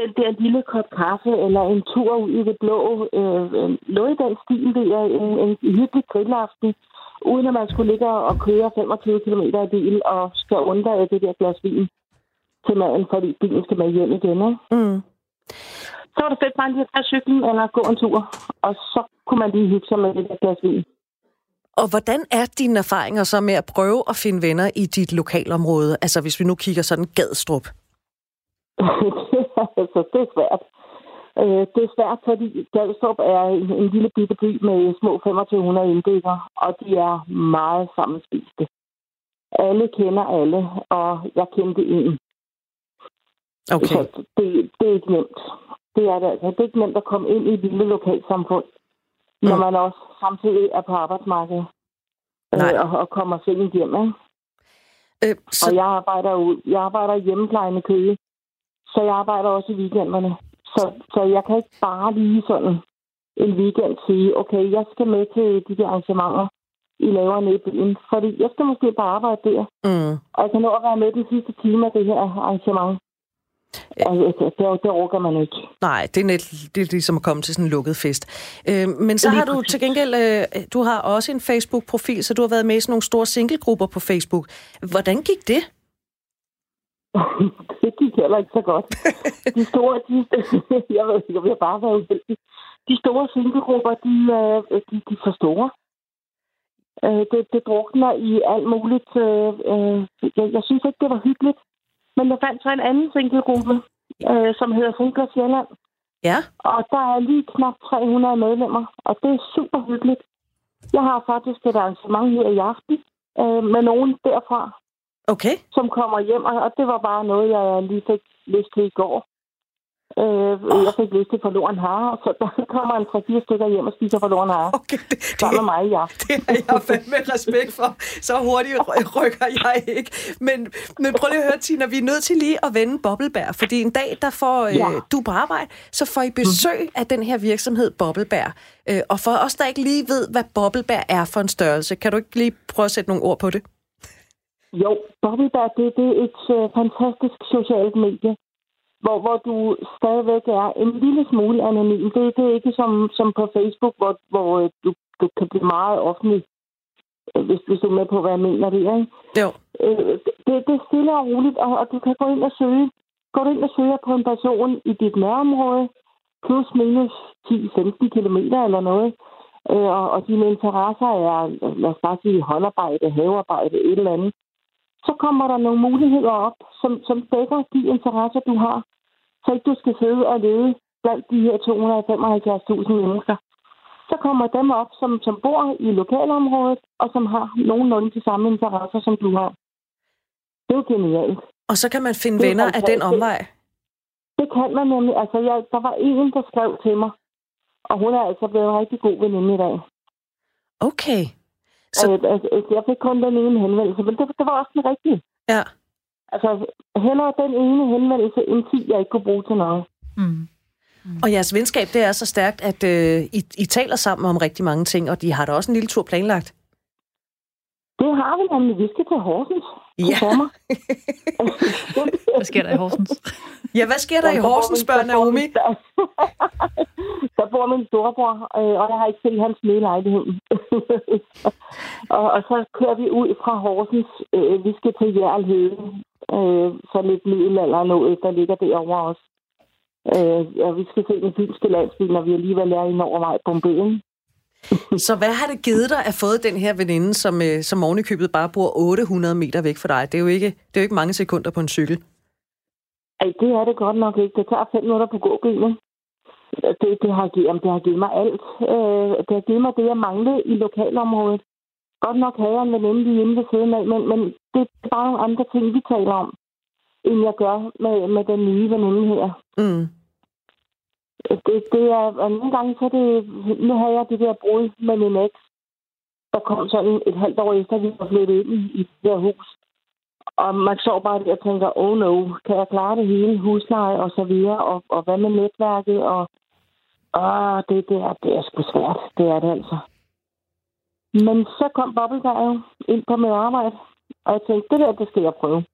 Den der lille kop kaffe, eller en tur ud i det blå. Øh, øh, noget i den stil, det er en, en hyggelig grillaften, uden at man skulle ligge og køre 25 km i bil og skal undre det der glas vin til maden, fordi bilen skal med hjem igen. Ikke? Mm. Så var det fedt bare lige at tage cyklen eller gå en tur, og så kunne man lige hygge sig med det der glas vin. Og hvordan er dine erfaringer så med at prøve at finde venner i dit lokalområde? Altså hvis vi nu kigger sådan Gadstrup. altså, det er svært. Øh, det er svært, fordi Galstrup er en, en lille bitte by med små 2500 indbyggere, og de er meget sammenspiste. Alle kender alle, og jeg kendte en. Okay. Så det, det er ikke nemt. Det er det altså. Det er ikke nemt at komme ind i et lille lokalsamfund, når Mm. man også samtidig er på arbejdsmarkedet. Nej. Øh, og, og kommer sent hjem, ikke? Øh, så, Og jeg arbejder, ud, jeg arbejder i hjemmeplejen i Køge, så jeg arbejder også i weekenderne. Så, så jeg kan ikke bare lige sådan en weekend sige, okay, jeg skal med til de der arrangementer, I laver nede i byen. Fordi jeg skal måske bare arbejde der, mm. og jeg kan nå at være med den sidste time af det her arrangement. Og det, det, det orker man ikke. Nej, det er, net, det er ligesom at komme til sådan en lukket fest. Øh, men så har du til gengæld, øh, du har også en Facebook-profil, så du har været med i sådan nogle store singlegrupper på Facebook. Hvordan gik det? det gik heller ikke så godt. De store, de, jeg ved ikke, om jeg bare var uheldig. De store singlegrupper, de, øh, de, de er for store. Øh, Det, det drukner i alt muligt. øh, øh, Jeg, jeg synes ikke, det var hyggeligt. Men jeg fandt så en anden singlegruppe, øh, som hedder Funkler Sjælland. Ja, Og der er lige knap 300 medlemmer, og det er super hyggeligt. Jeg har faktisk et arrangement her i aften øh, med nogen derfra, okay. som kommer hjem, og og det var bare noget, jeg lige fik lyst til i går. Øh, oh. Jeg fik lyst til forloren hare, så der kommer en 3-4 stykker hjem og spiser forloren hare. okay det, det, med mig i aften. det har jeg fandme respekt for. Så hurtigt ry- rykker jeg ikke. Men, men prøv lige at høre, Tina, vi er nødt til lige at vende Bobbelbær, fordi en dag, der får øh, Ja. du på arbejde, så får I besøg af den her virksomhed Bobbelbær. Øh, og for os, der ikke lige ved, hvad Bobbelbær er for en størrelse, kan du ikke lige prøve at sætte nogle ord på det? Jo, Bobbelbær, det, det er et øh, fantastisk socialt medie, hvor, hvor du stadigvæk er en lille smule anonym. Det, det er ikke som, som på Facebook, hvor, hvor øh, du, du kan blive meget offentlig, øh, hvis, hvis du er med på, hvad jeg mener det er. Jo. Øh, det, det er stille og roligt, og, og du kan gå ind og søge. Går du ind og søger på en person i dit nærområde, plus minus 10-15 km eller noget, og, og dine interesser er, lad os bare sige, håndarbejde, havearbejde, et eller andet, så kommer der nogle muligheder op, som, som dækker de interesser, du har. Så ikke du skal sidde og lede blandt de her 275.000 mennesker. Så kommer dem op, som, som bor i lokalområdet, og som har nogenlunde de samme interesser, som du har. Det er jo genialt. Og så kan man finde Det er venner af den omvej. Det kan man nemlig. Altså, jeg, der var en, der skrev til mig, og hun er altså blevet en rigtig god veninde i dag. Okay. Så- Så... Altså, altså, jeg fik kun den ene henvendelse, men det, det var også den rigtige. Ja. Altså, hellere den ene henvendelse, end 10, jeg ikke kunne bruge til noget. Mm. Og jeres venskab, det er så stærkt, at øh, I, I taler sammen om rigtig mange ting, og de har da også en lille tur planlagt. Det har vi nemlig. Vi skal til Horsens Ja. sommer. Hvad sker der i Horsens? Ja, hvad sker der i Horsens, min- spørger Naomi? Der, bor min storebror, øh, og jeg har ikke set hans nye lejlighed. og, og så kører vi ud fra Horsens. Øh, vi skal til Jærlhede. Øh, så lidt middelalder noget, der ligger derovre også. Øh, ja, vi skal se den fynske landsby, når vi alligevel er i Norvej på Bøen. Så hvad har det givet dig at få den her veninde, som, øh, som oven i købet bare bor 800 meter væk fra dig? Det er jo ikke, det er jo ikke mange sekunder på en cykel. Ej, det er det godt nok ikke. Det tager fem minutter på gåbenet. Det, det, har givet, det har givet mig alt. Øh, det har givet mig det, jeg manglede i lokalområdet. Godt nok havde jeg en veninde lige inde ved siden af, men, men det er bare nogle andre ting, vi taler om. end jeg gør med, med den nye veninde her. Mm. Det, det er, og nogle gange så det, nu havde jeg det der brud med min eks, der kom sådan et halvt år efter, vi var flyttet ind i, det her hus. Og man så bare der og tænker, oh no, kan jeg klare det hele, husleje og så videre, og, og hvad med netværket, og åh, det, det, er, det er sgu svært, det er det altså. Men så kom Bobbelberg ind på mit arbejde, og jeg tænkte, det der, det skal jeg prøve.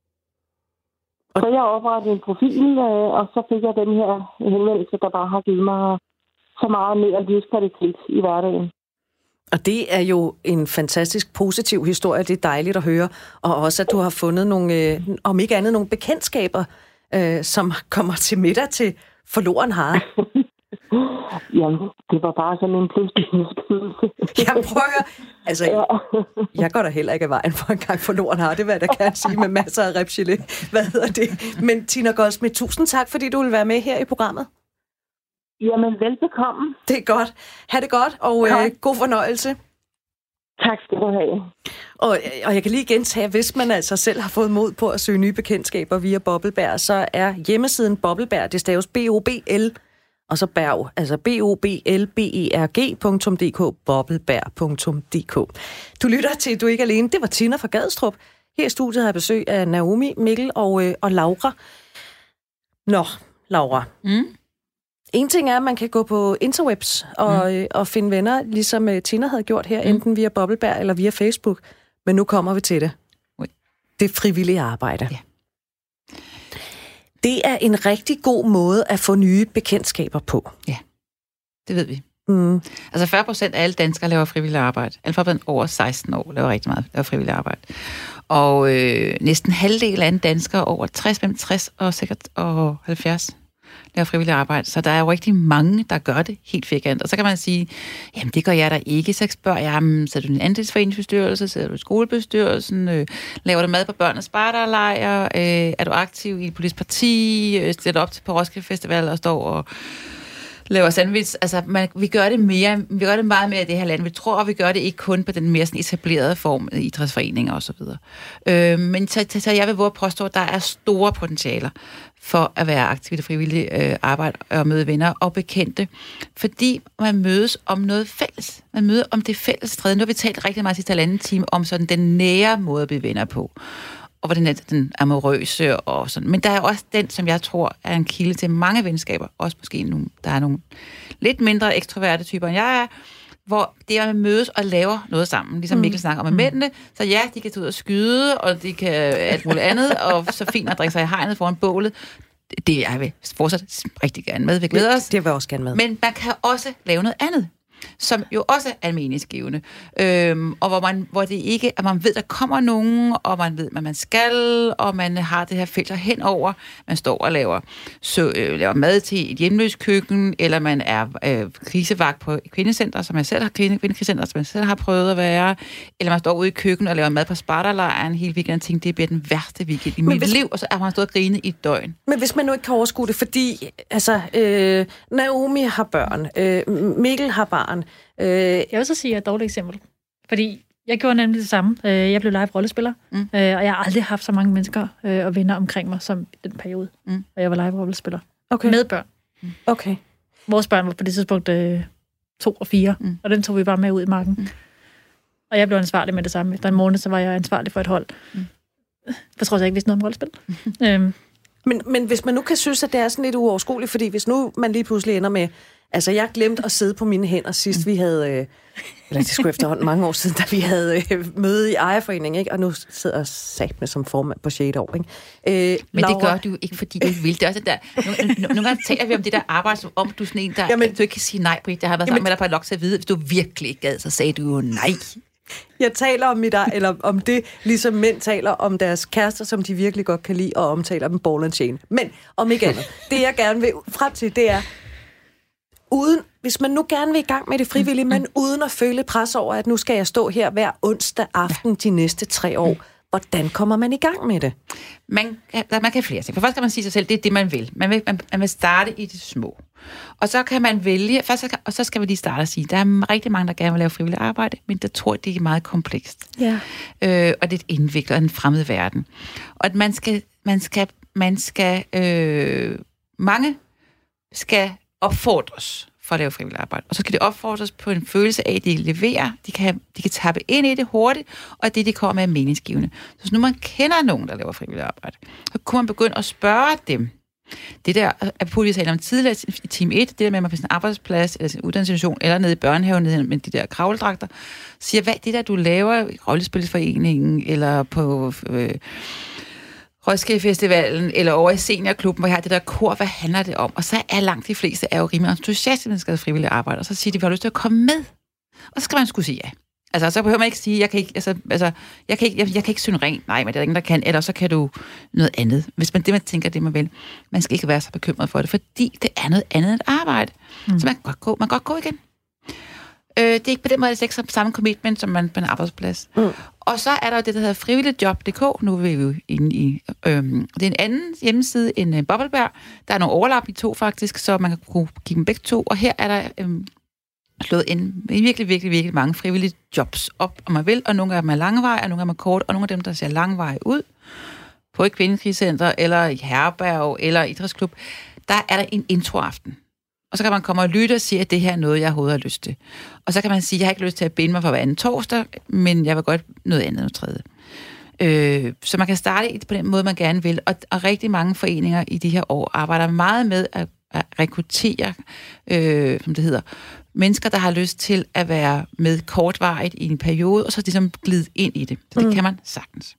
Så jeg oprettede en profil, øh, og så fik jeg den her henvendelse, der bare har givet mig så meget mere livskvalitet i hverdagen. Og det er jo en fantastisk positiv historie. Det er dejligt at høre. Og også, at du har fundet nogle, øh, om ikke andet, nogle bekendtskaber, øh, som kommer til middag til forloren har. Jamen, det var bare sådan en pludselig. Jeg prøver, altså, Ja. jeg går da heller ikke af vejen for en gang forloren har. Det vil jeg da gerne sige med masser af repchile. Hvad hedder det? Men Tina Goldsmith, tusind tak, fordi du vil være med her i programmet. Jamen, velbekomme. Det er godt. Ha' det godt, og øh, god fornøjelse. Tak skal du have. Og, og jeg kan lige gentage, hvis man altså selv har fået mod på at søge nye bekendtskaber via Bobbelberg, så er hjemmesiden Bobbelberg, det staves B-O-B-L, og så Berg, altså b o b l b e r g.dk, bobbelberg.dk. Du lytter til Du er ikke alene. Det var Tina fra Gadstrup. Her i studiet har jeg besøg af Naomi, Mikkel og, øh, og Laura. Nå, Laura. Mm. En ting er, at man kan gå på interwebs og, mm. øh, og finde venner, ligesom øh, Tina havde gjort her, mm. enten via Bobbelberg eller via Facebook. Men nu kommer vi til det. Ui. Det frivillige arbejde. Ja. Det er en rigtig god måde at få nye bekendtskaber på. Det ved vi. Mm. Altså 40 procent af alle danskere laver frivillig arbejde. Folk over 16 år laver rigtig meget laver frivillig arbejde. Og øh, næsten halvdel af alle danskere over 60, 65 og sikkert og 70 laver frivillig arbejde. Så der er jo rigtig mange, der gør det helt firkantet. Og så kan man sige, jamen det gør jeg da ikke. Så spørger jeg, jamen, sætter du en andelsforeningsbestyrelse, sætter du i skolebestyrelsen, øh, laver du mad på børnenes spejderlejr, øh, er du aktiv i et politisk parti, øh, stiller op til på Roskilde Festival og står og laver sandwich. Altså, man, vi gør det mere, vi gør det meget mere i det her land. Vi tror, at vi gør det ikke kun på den mere sådan etablerede form, idrætsforeninger og så videre. Øh, men så, så, så jeg vil våge at påstå, at der er store potentialer for at være aktiv i det frivillige øh, arbejde og møde venner og bekendte, fordi man mødes om noget fælles. Man møder om det fælles træde. Nu har vi talt rigtig meget sidste halvanden time om sådan den nære måde at blive venner på og hvordan er den amorøse og sådan. Men der er også den, som jeg tror er en kilde til mange venskaber, også måske nogle, der er nogle lidt mindre ekstroverte typer, end jeg er, hvor det er, at mødes og laver noget sammen, ligesom Mikkel snakker om med mændene. Så ja, de kan tage ud og skyde, og de kan alt muligt andet, og så fint at drikke sig i hegnet foran bålet. Det er jeg vil fortsat rigtig gerne med. Vi glæder os. Det vil jeg også gerne med. Men man kan også lave noget andet som jo også er meningsgivende. Øhm, og hvor, man, hvor det ikke, at man ved, der kommer nogen, og man ved, hvad man skal, og man har det her filter henover. Man står og laver, så, øh, laver mad til et hjemløst køkken, eller man er øh, krisevagt på et kvindecenter, som jeg selv har kvindekrisecenter, som jeg selv har prøvet at være, eller man står ude i køkkenet og laver mad på Spartalejren hele weekenden, og tænker, det bliver den værste weekend i mit hvis- liv, og så er man stået og grinet i et døgn. Men hvis man nu ikke kan overskue det, fordi altså, øh, Naomi har børn, øh, Mikkel har barn, øh, Jeg vil så sige, at jeg er et dårligt eksempel. Fordi jeg gjorde nemlig det samme. Øh, Jeg blev live rollespiller, Mm. mm. og jeg har aldrig haft så mange mennesker øh, og venner omkring mig som den periode, Mm. mm. og jeg var live rollespiller. okay. Med børn. okay. Vores børn var på det tidspunkt øh, to og fire, Mm. mm. og den tog vi bare med ud i marken. Mm. Mm. Og jeg blev ansvarlig med det samme. Efter en måned, så var jeg ansvarlig for et hold. Mm. Mm. For trods jeg ikke vidste noget om rollespil. øhm, Men, men hvis man nu kan synes, at det er sådan lidt uoverskueligt, fordi hvis nu man lige pludselig ender med... Altså, jeg glemte at sidde på mine hænder sidst, vi havde... Øh, eller det skulle efterhånden mange år siden, da vi havde øh, møde i ejerforeningen, ikke? Og nu sidder jeg sat med som formand på 6. år, ikke? Øh, Men Laura, det gør du ikke, fordi du vil. Det er også der... Nogle, nogle gange taler vi om det der arbejde, som om du er sådan en, der Jamen- du ikke kan sige nej på. Jeg har været sammen Jamen- med dig på et lok til at vide, hvis du virkelig ikke gad, så sagde du jo nej. Jeg taler om mit, eller om det, ligesom mænd taler om deres kærester, som de virkelig godt kan lide, og omtaler dem ball and chain. Men om ikke andet, det jeg gerne vil frem til, det er, uden, hvis man nu gerne vil i gang med det frivillige, men uden at føle pres over, at nu skal jeg stå her hver onsdag aften de næste tre år, hvordan kommer man i gang med det? Man man kan flere ting. For først kan man sige sig selv, det er det, man vil. Man vil, man, man vil starte i det små. Og så kan man vælge, først, så kan- og så skal man lige starte og sige, der er rigtig mange, der gerne vil lave frivilligt arbejde, men der tror, det er meget komplekst. Ja. øh, og det er et indviklet og en fremmed verden. Og at man skal, man skal man skal, øh, mange skal opfordres for at lave frivilligt arbejde. Og så skal det opfordres på en følelse af, at de leverer, de kan, de kan tappe ind i det hurtigt, og at det, de kommer med, er meningsgivende. Så hvis nu man kender nogen, der laver frivilligt arbejde, så kunne man begynde at spørge dem, det der, at vi talte om tidligere i team 1, det der med, at man på sin arbejdsplads, eller sin uddannelsesinstitution, eller nede i børnehaven, nede med de der kravledragter, siger, hvad det der, du laver i Rollespilsforeningen, eller på øh, Roskilde Festivalen, eller over i Seniorklubben, hvor jeg har det der kor, hvad handler det om? Og så er langt de fleste er jo rimelig entusiastiske, skal frivillige arbejde, og så siger de, vi har lyst til at komme med. Og så skal man skulle sige ja. Altså, så behøver man ikke sige, jeg kan ikke, altså, altså, jeg kan ikke, jeg, jeg kan ikke synge rent. Nej, men det er ingen, der kan. Eller så kan du noget andet. Hvis man det, man tænker, det man vil. Man skal ikke være så bekymret for det, fordi det er noget andet end arbejde. Mm. Så man kan godt gå, man kan godt gå igen. Øh, det er ikke på den måde, det er ikke samme commitment, som man på en arbejdsplads. Mm. Og så er der jo det, der hedder frivilligjob.dk. Nu er vi jo inde i... Øhm, det er en anden hjemmeside end øh, Bobbelberg. Der er nogle overlap i to faktisk, så man kan kunne give dem begge to. Og her er der øhm, slået en virkelig, virkelig, virkelig mange frivillige jobs op, om man vil. Og nogle af dem er langveje, og nogle af dem er kort, og nogle af dem, der ser langveje ud, på et kvindekrigscenter, eller i herberg, eller idrætsklub, der er der en introaften. Og så kan man komme og lytte og sige, at det her er noget, jeg overhovedet har lyst til. Og så kan man sige, at jeg har ikke lyst til at binde mig for hver anden torsdag, men jeg vil godt noget andet noget tredje. Øh, så man kan starte på den måde, man gerne vil. Og, og rigtig mange foreninger i de her år arbejder meget med at, at rekruttere, øh, som det hedder, mennesker, der har lyst til at være med kortvarigt i en periode, og så ligesom glide ind i det. Så det mm. kan man sagtens.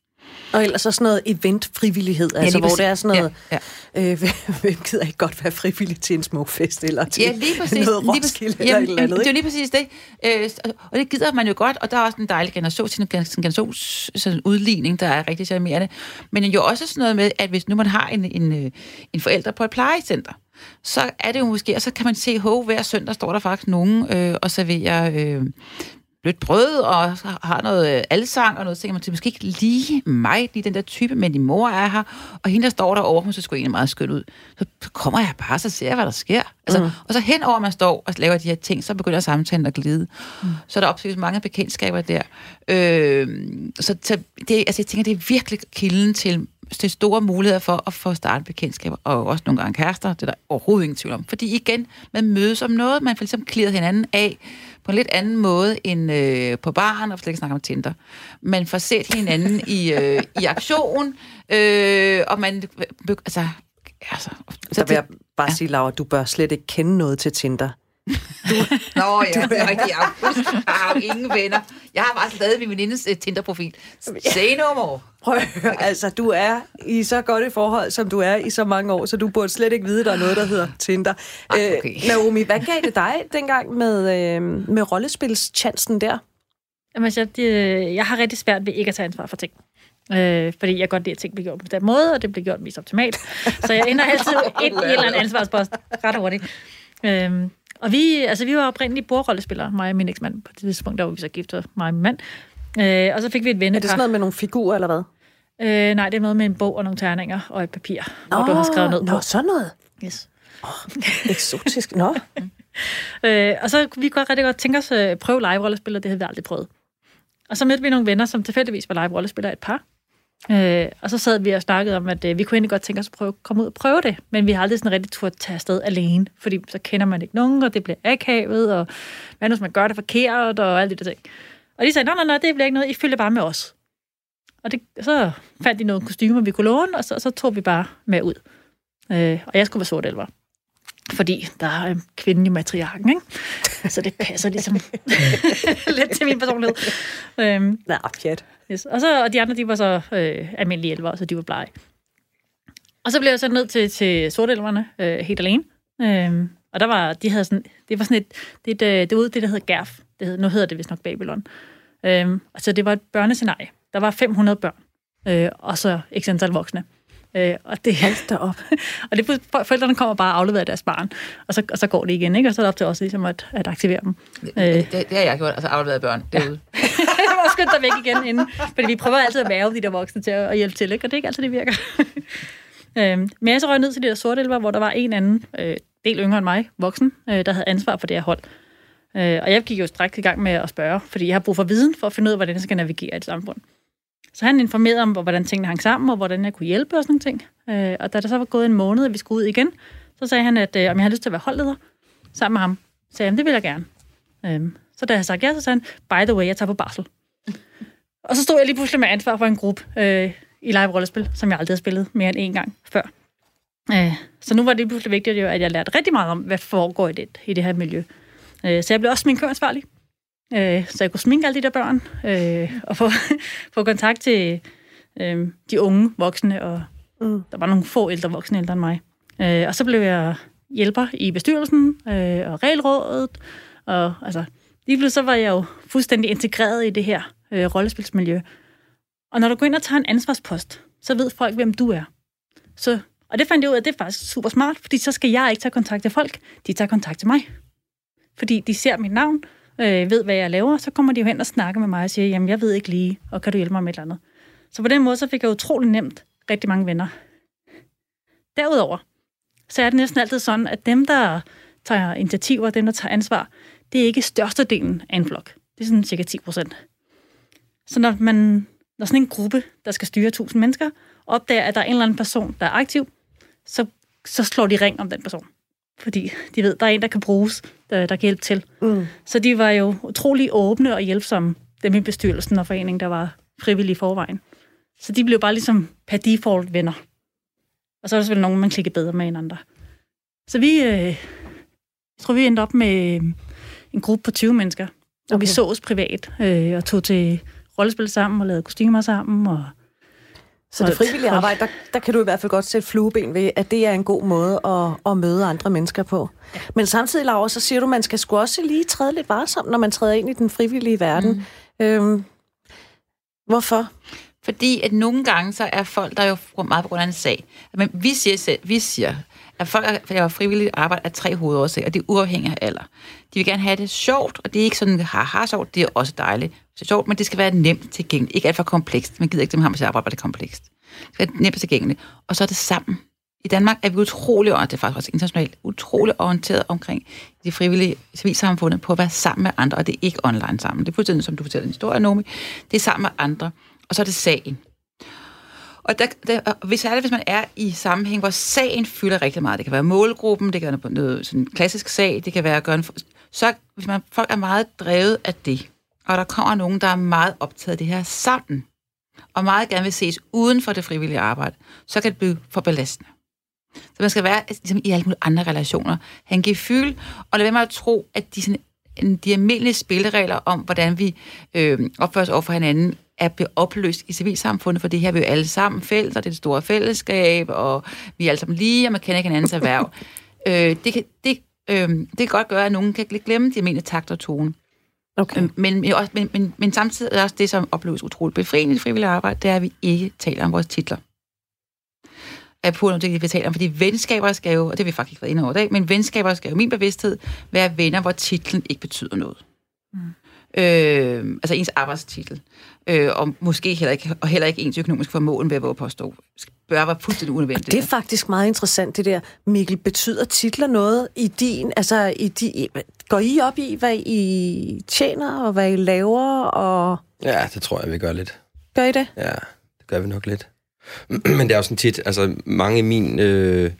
Og ellers så sådan noget event-frivillighed, ja, altså hvor det er sådan noget, ja, ja. Øh, hvem gider ikke godt være frivillig til en smuk fest, eller til ja, lige præcis, noget lige præcis, eller jamen, eller andet, Det er lige præcis det. Øh, og det gider man jo godt, og der er også en dejlig generation, en generations sådan udligning, der er rigtig charmerende. Men jo også sådan noget med, at hvis nu man har en, en, øh, en forælder på et plejecenter, så er det jo måske, og så kan man se, hov, hver søndag står der faktisk nogen øh, og serverer øh, blødt brød og har noget øh, alsang og noget, så tænker man, det er måske ikke lige mig, lige den der type, men din mor er her, og hende, der står derovre, hun så sgu egentlig meget skønt ud. Så kommer jeg bare, så ser jeg, hvad der sker. Altså, mm. Og så henover, man står og laver de her ting, så begynder samtalen at glide. Mm. Så er der opsøges mange bekendtskaber der. Øh, så, så det, altså, jeg tænker, det er virkelig kilden til til store muligheder for at få startet bekendtskaber, og også nogle gange kærester, det er der overhovedet ingen tvivl om. Fordi igen, man mødes om noget, man får ligesom klirret hinanden af på en lidt anden måde end øh, på baren, og slet ikke snakke om Tinder. Man får set hinanden i, øh, i aktion, øh, og man... Altså, altså, så der vil jeg bare ja. sige, Laura, du bør slet ikke kende noget til Tinder. Du, Nå ja, du er rigtig Jeg har jo ingen venner. Jeg har bare stadig min venindes uh, Tinder-profil. Say no more. Prøv altså, du er i så godt et forhold, som du er i så mange år, så du burde slet ikke vide, at der er noget, der hedder Tinder. Ej, okay. øh, Naomi, hvad gav det dig dengang med, øh, med rollespilschancen der? Jamen, altså, det, jeg har rigtig svært ved ikke at tage ansvar for ting. Øh, fordi jeg godt lide, at ting bliver gjort på den måde, og det bliver gjort mest optimalt. Så jeg ender altid et, et eller andet ansvarspost ret hurtigt. Øh, og vi, altså, vi var oprindeligt bordrollespillere, mig og min eksmand. På det tidspunkt, der var vi så gift, mig og min mand. Øh, og så fik vi et vennepar. Er det sådan noget med nogle figurer, eller hvad? Øh, nej, det er noget med en bog og nogle terninger og et papir, hvor du har skrevet ned på. Nå, sådan noget? Yes. Oh, eksotisk. Nå. øh, og så vi godt rigtig godt tænke os at øh, prøve live-rollespil, og det havde vi aldrig prøvet. Og så mødte vi nogle venner, som tilfældigvis var live-rollespillere et par. Øh, og så sad vi og snakkede om, at øh, vi kunne egentlig godt tænke os at prøve, komme ud og prøve det, men vi har aldrig sådan rigtig tur tage afsted alene, fordi så kender man ikke nogen, og det bliver akavet, og hvad nu, hvis man gør det forkert, og alt det der ting. Og de sagde, nej, nej, nej, det bliver ikke noget, I følger bare med os. Og det, så fandt de nogle kostymer, vi kunne låne, og så, så tog vi bare med ud. Øh, og jeg skulle være sort elver. Fordi der er en kvinde i matriarken, ikke? Så det passer ligesom lidt til min personlighed. Øhm, Nej, pjat. Yes. Og, så, og de andre, de var så øh, almindelige elver, så de var blege. Og så blev jeg så ned til, til sortelverne øh, helt alene. Øhm, og der var, de havde sådan, det var sådan et, det, det, det, det der hedder GERF. Det hed, nu hedder det vist nok Babylon. Øhm, altså det var et børnescenarie. Der var 500 børn, øh, og så ikke antal voksne. Øh, og det er op. og det, forældrene kommer bare og afleverer deres barn, og så, og så går det igen, ikke? og så er det op til os ligesom at, at aktivere dem. Det, det, det, har jeg gjort, altså afleveret børn derude. Ja. jeg var skyndt dig væk igen inden, fordi vi prøver altid at være de der voksne til at, at hjælpe til, ikke? og det er ikke altid, det virker. øhm, men jeg så røg ned til de der sorte elver, hvor der var en anden, øh, del yngre end mig, voksen, øh, der havde ansvar for det her hold. Øh, og jeg gik jo straks i gang med at spørge, fordi jeg har brug for viden for at finde ud af, hvordan jeg skal navigere i et samfund. Så han informerede om, hvordan tingene hang sammen, og hvordan jeg kunne hjælpe og sådan nogle ting. Øh, og da der så var gået en måned, at vi skulle ud igen, så sagde han, at øh, om jeg havde lyst til at være holdleder sammen med ham. Så sagde han, det vil jeg gerne. Øh, så da jeg sagde ja, så sagde han, by the way, jeg tager på barsel. Og så stod jeg lige pludselig med ansvar for en gruppe øh, i live rollespil, som jeg aldrig havde spillet mere end én gang før. Øh, så nu var det pludselig vigtigt, at jeg lærte rigtig meget om, hvad foregår i det, i det her miljø. Øh, så jeg blev også min sminkøransvarlig. Øh, så jeg kunne sminke alle de der børn, øh, og få, få kontakt til øh, de unge voksne, og mm. der var nogle få ældre voksne ældre end mig. Øh, og så blev jeg hjælper i bestyrelsen øh, og regelrådet, og altså, lige pludselig så var jeg jo fuldstændig integreret i det her øh, rollespilsmiljø. Og når du går ind og tager en ansvarspost, så ved folk, hvem du er. Så, og det fandt jeg ud af, at det er faktisk super smart, fordi så skal jeg ikke tage kontakt til folk, de tager kontakt til mig. Fordi de ser mit navn, øh, ved, hvad jeg laver, så kommer de jo hen og snakker med mig og siger, jamen, jeg ved ikke lige, og kan du hjælpe mig med et eller andet. Så på den måde, så fik jeg utrolig nemt rigtig mange venner. Derudover, så er det næsten altid sådan, at dem, der tager initiativer, dem, der tager ansvar, det er ikke størstedelen af en flok. Det er sådan cirka 10 procent. Så når, man, når sådan en gruppe, der skal styre 1000 mennesker, opdager, at der er en eller anden person, der er aktiv, så, så slår de ring om den person. Fordi de ved, der er en, der kan bruges, der, der kan hjælpe til. Mm. Så de var jo utrolig åbne og hjælpsomme, dem i bestyrelsen og foreningen, der var frivillige i forvejen. Så de blev bare ligesom per default venner. Og så er der selvfølgelig nogen, man klikker bedre med end andre. Så vi, øh, jeg tror, vi endte op med øh, en gruppe på 20 mennesker, og okay. vi sås privat øh, og tog til rollespil sammen og lavede kostymer sammen. Og, så det frivillige arbejde, der, der kan du i hvert fald godt sætte flueben ved, at det er en god måde at, at møde andre mennesker på. Ja. Men samtidig, Laura, så siger du, at man skal sgu også lige træde lidt varsomt, når man træder ind i den frivillige verden. Mm. Øhm, hvorfor? Fordi at nogle gange, så er folk der er jo meget på grund af en sag. Men vi siger, selv, vi siger at folk, laver frivilligt arbejde, er tre hovedårsager, og det er uafhængigt af alder. De vil gerne have det sjovt, og det er ikke sådan, har sjovt, det er også dejligt. Så sjovt, men det skal være nemt tilgængeligt. Ikke alt for komplekst. Man gider ikke, at man har med arbejde, hvor det er komplekst. Det skal være nemt tilgængeligt. Og så er det sammen. I Danmark er vi utrolig, og det er faktisk også internationalt, utrolig orienteret omkring de frivillige civilsamfundet på at være sammen med andre, og det er ikke online sammen. Det er fuldstændig, som du fortæller en historie, Nomi. Det er sammen med andre. Og så er det sagen. Og der, der, hvis, særligt det, hvis man er i sammenhæng, hvor sagen fylder rigtig meget, det kan være målgruppen, det kan være noget sådan en klassisk sag, det kan være at gøre en, så hvis man, folk er meget drevet af det, og der kommer nogen, der er meget optaget af det her sammen, og meget gerne vil ses uden for det frivillige arbejde, så kan det blive for belastende. Så man skal være altså, ligesom i alle mulige andre relationer. Han giver fyld, og lad være med at tro, at de, sådan, de almindelige spilleregler om, hvordan vi øh, opfører os over for hinanden, er blevet opløst i civilsamfundet, for det her vi er jo alle sammen fælles, og det er det store fællesskab, og vi er alle sammen lige, og man kender ikke hinandens erhverv. øh, det, kan, det, øh, det kan godt gøre, at nogen kan glemme de almindelige takt og tone. Okay. Øh, men, men, men, men, men samtidig er også det, som opleves utroligt befriende i frivilligt arbejde, det er, at vi ikke taler om vores titler. Er på det, vi taler om, fordi venskaber skal jo, og det har vi faktisk ikke været inde over i dag, men venskaber skal jo min bevidsthed være venner, hvor titlen ikke betyder noget. Mm. Øh, altså ens arbejdstitel øh, og måske heller ikke, og heller ikke ens økonomisk formåen, vil jeg påstå, bør være fuldstændig unødvendigt. Det er faktisk meget interessant, det der. Mikkel, betyder titler noget i din, altså i de, går I op i, hvad I tjener, og hvad I laver, og... Ja, det tror jeg, vi gør lidt. Gør I det? Ja, det gør vi nok lidt. Men det er jo sådan tit, altså mange i min øh,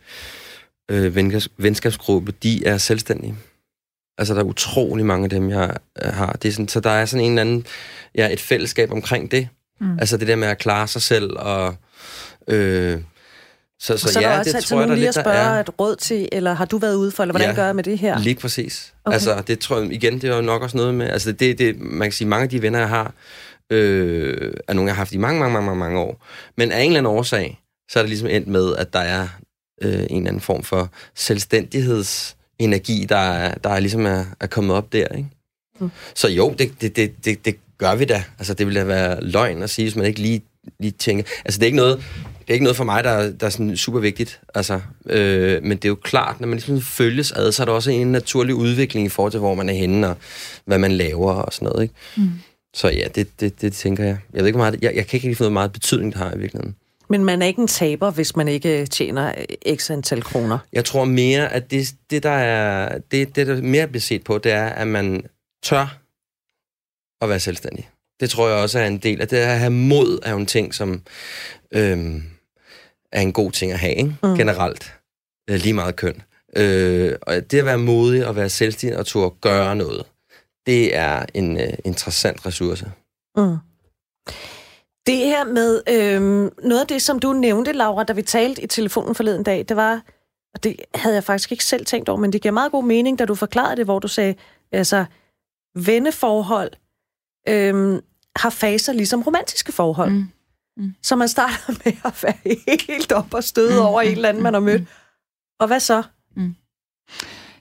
øh, venskabsgruppe, de er selvstændige. Altså, der er utrolig mange af dem, jeg øh, har. Det er sådan, så der er sådan en eller anden, ja, et fællesskab omkring det. Mm. Altså det der med at klare sig selv og... Øh, så, så, så ja, det tror jeg, der lige at spørge er... et råd til, eller har du været ude for, eller hvordan ja, gør jeg med det her? lige præcis. Okay. Altså, det tror jeg, igen, det er jo nok også noget med, altså det, det, man kan sige, mange af de venner, jeg har, øh, er nogle, jeg har haft i mange, mange, mange, mange, mange år. Men af en eller anden årsag, så er det ligesom endt med, at der er øh, en eller anden form for selvstændigheds energi, der, der er ligesom er, er kommet op der, ikke? Mm. Så jo, det, det, det, det, det gør vi da. Altså, det ville da være løgn at sige, hvis man ikke lige, lige tænker... Altså, det er ikke noget, det er ikke noget for mig, der, der er sådan super vigtigt. Altså, øh, men det er jo klart, når man ligesom følges ad, så er der også en naturlig udvikling i forhold til, hvor man er henne, og hvad man laver og sådan noget, ikke? Mm. Så ja, det, det, det tænker jeg. Jeg ved ikke, hvor meget, jeg, jeg kan ikke lige få noget meget betydning, det har i virkeligheden. Men man er ikke en taber, hvis man ikke tjener x antal kroner. Jeg tror mere, at det, det der er det, det, der mere bliver set på, det er, at man tør at være selvstændig. Det tror jeg også er en del af det. At have mod er jo en ting, som... Øhm, er en god ting at have, ikke? Mm. generelt. Øh, lige meget køn. Øh, og det at være modig og være selvstændig og turde gøre noget, det er en øh, interessant ressource. Mm. Det her med øhm, noget af det, som du nævnte, Laura, da vi talte i telefonen forleden dag, det var, og det havde jeg faktisk ikke selv tænkt over, men det giver meget god mening, da du forklarede det, hvor du sagde, altså, venneforhold øhm, har faser ligesom romantiske forhold. Mm. Mm. Så man starter med at være helt op og støde mm. over en eller anden, man har mødt. Og hvad så? Mm.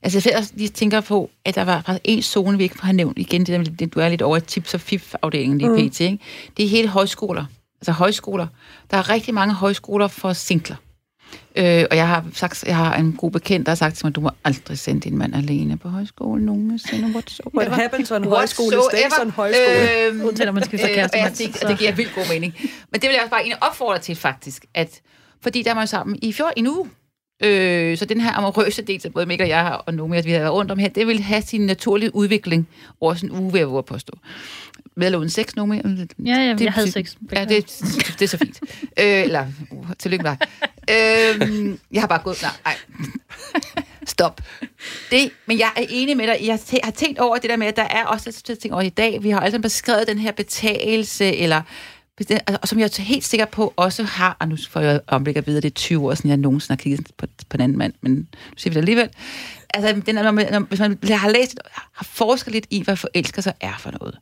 Altså, jeg lige tænker på, at der var faktisk en zone, vi ikke har nævnt igen, det der, du er lidt over tips og fif-afdelingen lige mm. pt. Ikke? Det er hele højskoler. Altså højskoler. Der er rigtig mange højskoler for singler. Øh, og jeg har, sagt, jeg har en god bekendt, der har sagt til mig, du må aldrig sende din mand alene på højskole nogensinde. Whatsoever. What happens on højskole stays on højskole. Øhm, Uden man skal så kæreste øh, det, det giver vildt god mening. Men det vil jeg også bare opfordre til, faktisk. At, fordi der er man sammen i fjor, en uge. Øh, så den her amorøse del, som både Mikkel og jeg og Nomi, at vi har været rundt om her, det vil have sin naturlige udvikling over sådan en uge, vil jeg påstå. Med eller uden sex, Nomi? Ja, ja, det, jeg havde sex. Ja, det, det er så fint. øh, eller, uh, tillykke med dig. øh, jeg har bare gået... Nej, nej. Stop. Det, men jeg er enig med dig. Jeg har tænkt over det der med, at der er også et ting over i dag. Vi har altså beskrevet den her betagelse, eller Altså, og som jeg er helt sikker på også har, og nu får jeg omblik videre, det er 20 år siden, jeg nogensinde har kigget på, på en anden mand, men nu siger vi det alligevel. Altså, den, når man, når, hvis man har læst, har forsket lidt i, hvad forelsker sig er for noget,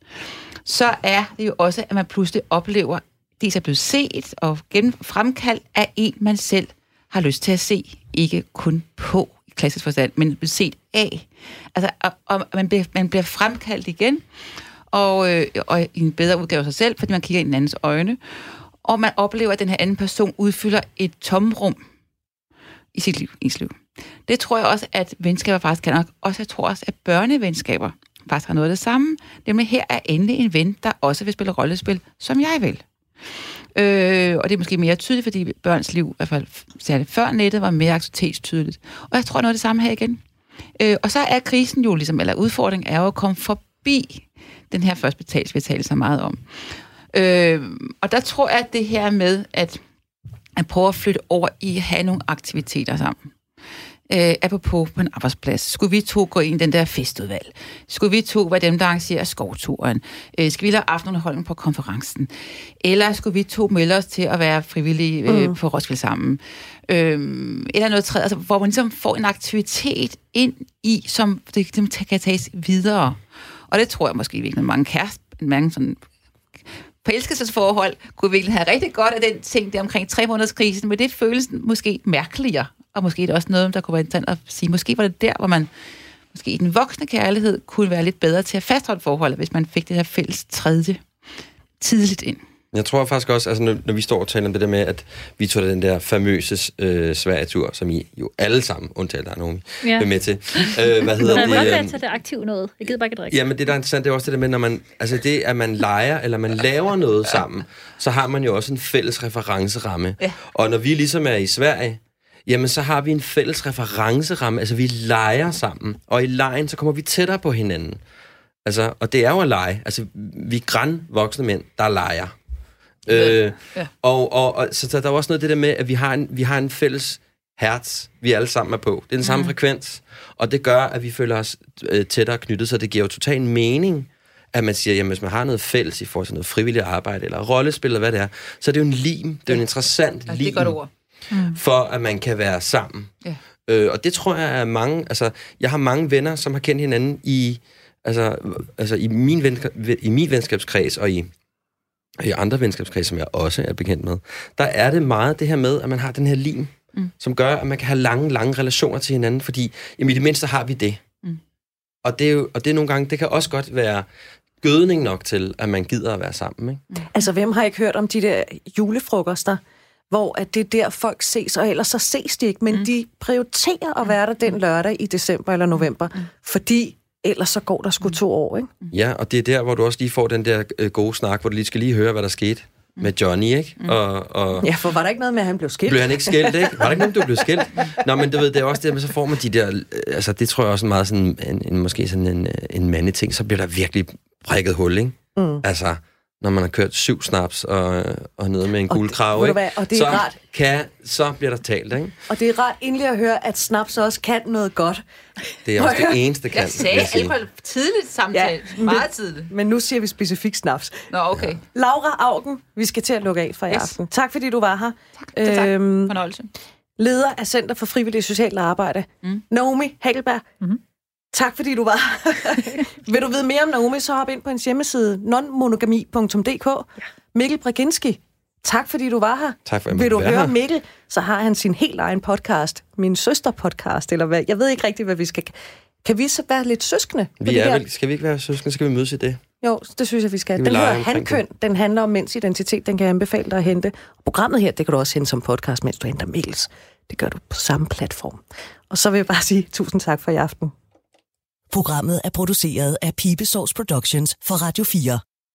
så er det jo også, at man pludselig oplever, det er blevet set og gennem fremkaldt af en, man selv har lyst til at se, ikke kun på i klassisk forstand, men set af. Altså, og, og man, bliver, man bliver fremkaldt igen, og, øh, og i en bedre udgave af sig selv, fordi man kigger i den andens øjne. Og man oplever, at den her anden person udfylder et tomrum i sit liv. I sit liv. Det tror jeg også, at venskaber faktisk kan nok. Også jeg tror også, at børnevenskaber faktisk har noget af det samme. Nemlig her er endelig en ven, der også vil spille rollespil, som jeg vil. Øh, og det er måske mere tydeligt, fordi børns liv, i hvert fald særligt før nettet, var mere aktivitetstydeligt. Og jeg tror noget af det samme her igen. Øh, og så er krisen jo ligesom, eller udfordringen er jo at komme forbi den her første betals, vi taler så meget om. Øh, og der tror jeg, at det her med, at, at prøve at flytte over i at have nogle aktiviteter sammen. Øh, apropos på en arbejdsplads. Skulle vi to gå ind i den der festudvalg? Skulle vi to være dem, der arrangerer skovturen? Øh, skal vi lave aftenunderholdning på konferencen? Eller skulle vi to melde os til at være frivillige øh, mm. på Roskilde sammen? Øh, eller noget tredje, altså, hvor man ligesom får en aktivitet ind i, som det, det kan tages videre. Og det tror jeg måske virkelig mange kærester, mange sådan forelskelsesforhold kunne virkelig have rigtig godt af den ting der omkring tre måneders krisen, men det føles måske mærkeligere, og måske er det også noget, der kunne være interessant at sige, måske var det der, hvor man måske i den voksne kærlighed kunne være lidt bedre til at fastholde forholdet, hvis man fik det her fælles tredje tidligt ind. Jeg tror faktisk også, altså når, når vi står og taler om det der med, at vi tog den der famøse øh, Sverige-tur, som I jo alle sammen, undtaget der er nogen, ja. er med til. Øh, hvad hedder det? Jeg vil til det aktivt noget. Jeg gider bare ikke drikke. Jamen det, der er interessant, det er også det der med, når man, altså det, at man leger, eller man laver noget sammen, så har man jo også en fælles referenceramme. Ja. Og når vi ligesom er i Sverige, jamen så har vi en fælles referenceramme, altså vi leger sammen, og i lejen, så kommer vi tættere på hinanden. Altså, og det er jo at lege. Altså, vi er græn voksne mænd, der leger. Øh, ja. og, og, og så, så der er også noget det der med, at vi har en, vi har en fælles hertz, vi alle sammen er på. Det er den samme mm. frekvens, og det gør, at vi føler os øh, tættere knyttet, så det giver jo total mening, at man siger, jamen hvis man har noget fælles i forhold til noget frivilligt arbejde, eller rollespil, eller hvad det er, så er det jo en lim, det er jo en interessant ja, lim, det er godt ord. Mm. for at man kan være sammen. Ja. Øh, og det tror jeg er mange, altså jeg har mange venner, som har kendt hinanden i, altså, altså i, min ven, i min venskabskreds, og i i andre venskabskredse, som jeg også er bekendt med, der er det meget det her med, at man har den her lim, mm. som gør, at man kan have lange, lange relationer til hinanden, fordi jamen, i det mindste har vi det. Mm. Og det er jo, og det er nogle gange, det kan også godt være gødning nok til, at man gider at være sammen. Ikke? Mm. Altså, hvem har ikke hørt om de der julefrokoster, hvor at det er der, folk ses, og ellers så ses de ikke, men mm. de prioriterer at være der den lørdag i december eller november, mm. fordi ellers så går der sgu to år, ikke? Ja, og det er der, hvor du også lige får den der øh, gode snak, hvor du lige skal lige høre, hvad der skete med Johnny, ikke? Mm. Og, og ja, for var der ikke noget med, at han blev skilt? Blev han ikke skilt, ikke? Var der ikke noget, du blev skilt? Nå, men du ved, det er også det, men så får man de der, øh, altså det tror jeg også er meget sådan, en, en, måske sådan en, øh, en mandeting, så bliver der virkelig prikket hul, ikke? Mm. Altså, når man har kørt syv snaps og, og nede med en Og gul det- krav, ikke? og det er så, rart. Kan, så bliver der talt, ikke? Og det er rart endelig at høre, at snaps også kan noget godt. Det er også det eneste, kan, Jeg sagde sige. alkohol tidligt samtale. Ja, meget tidligt. Men nu siger vi specifikt snaps. Nå, okay. Laura Augen, vi skal til at lukke af for i Yes. aften. Tak fordi du var her. Tak, tak. Øhm, Fornøjelse. leder af Center for Frivillig Socialt Arbejde. Mm. Naomi Hagelberg. Mm-hmm. Tak fordi du var. Vil du vide mere om Naomi, så hop ind på hendes hjemmeside nonmonogami.dk. Ja. Mikkel Braginski, tak fordi du var her. Tak for, Vil du høre her. Mikkel, så har han sin helt egen podcast. Min søster podcast, eller hvad? Jeg ved ikke rigtigt, hvad vi skal... Kan vi så være lidt søskende? Vi er vel, skal vi ikke være søskende, skal vi mødes i det? Jo, det synes jeg, vi skal. Den hedder Hankøn. Den handler om mænds identitet. Den kan jeg anbefale dig at hente. Og programmet her, det kan du også hente som podcast, mens du henter mails. Det gør du på samme platform. Og så vil jeg bare sige tusind tak for i aften. Programmet er produceret af Pibesovs Productions for Radio 4.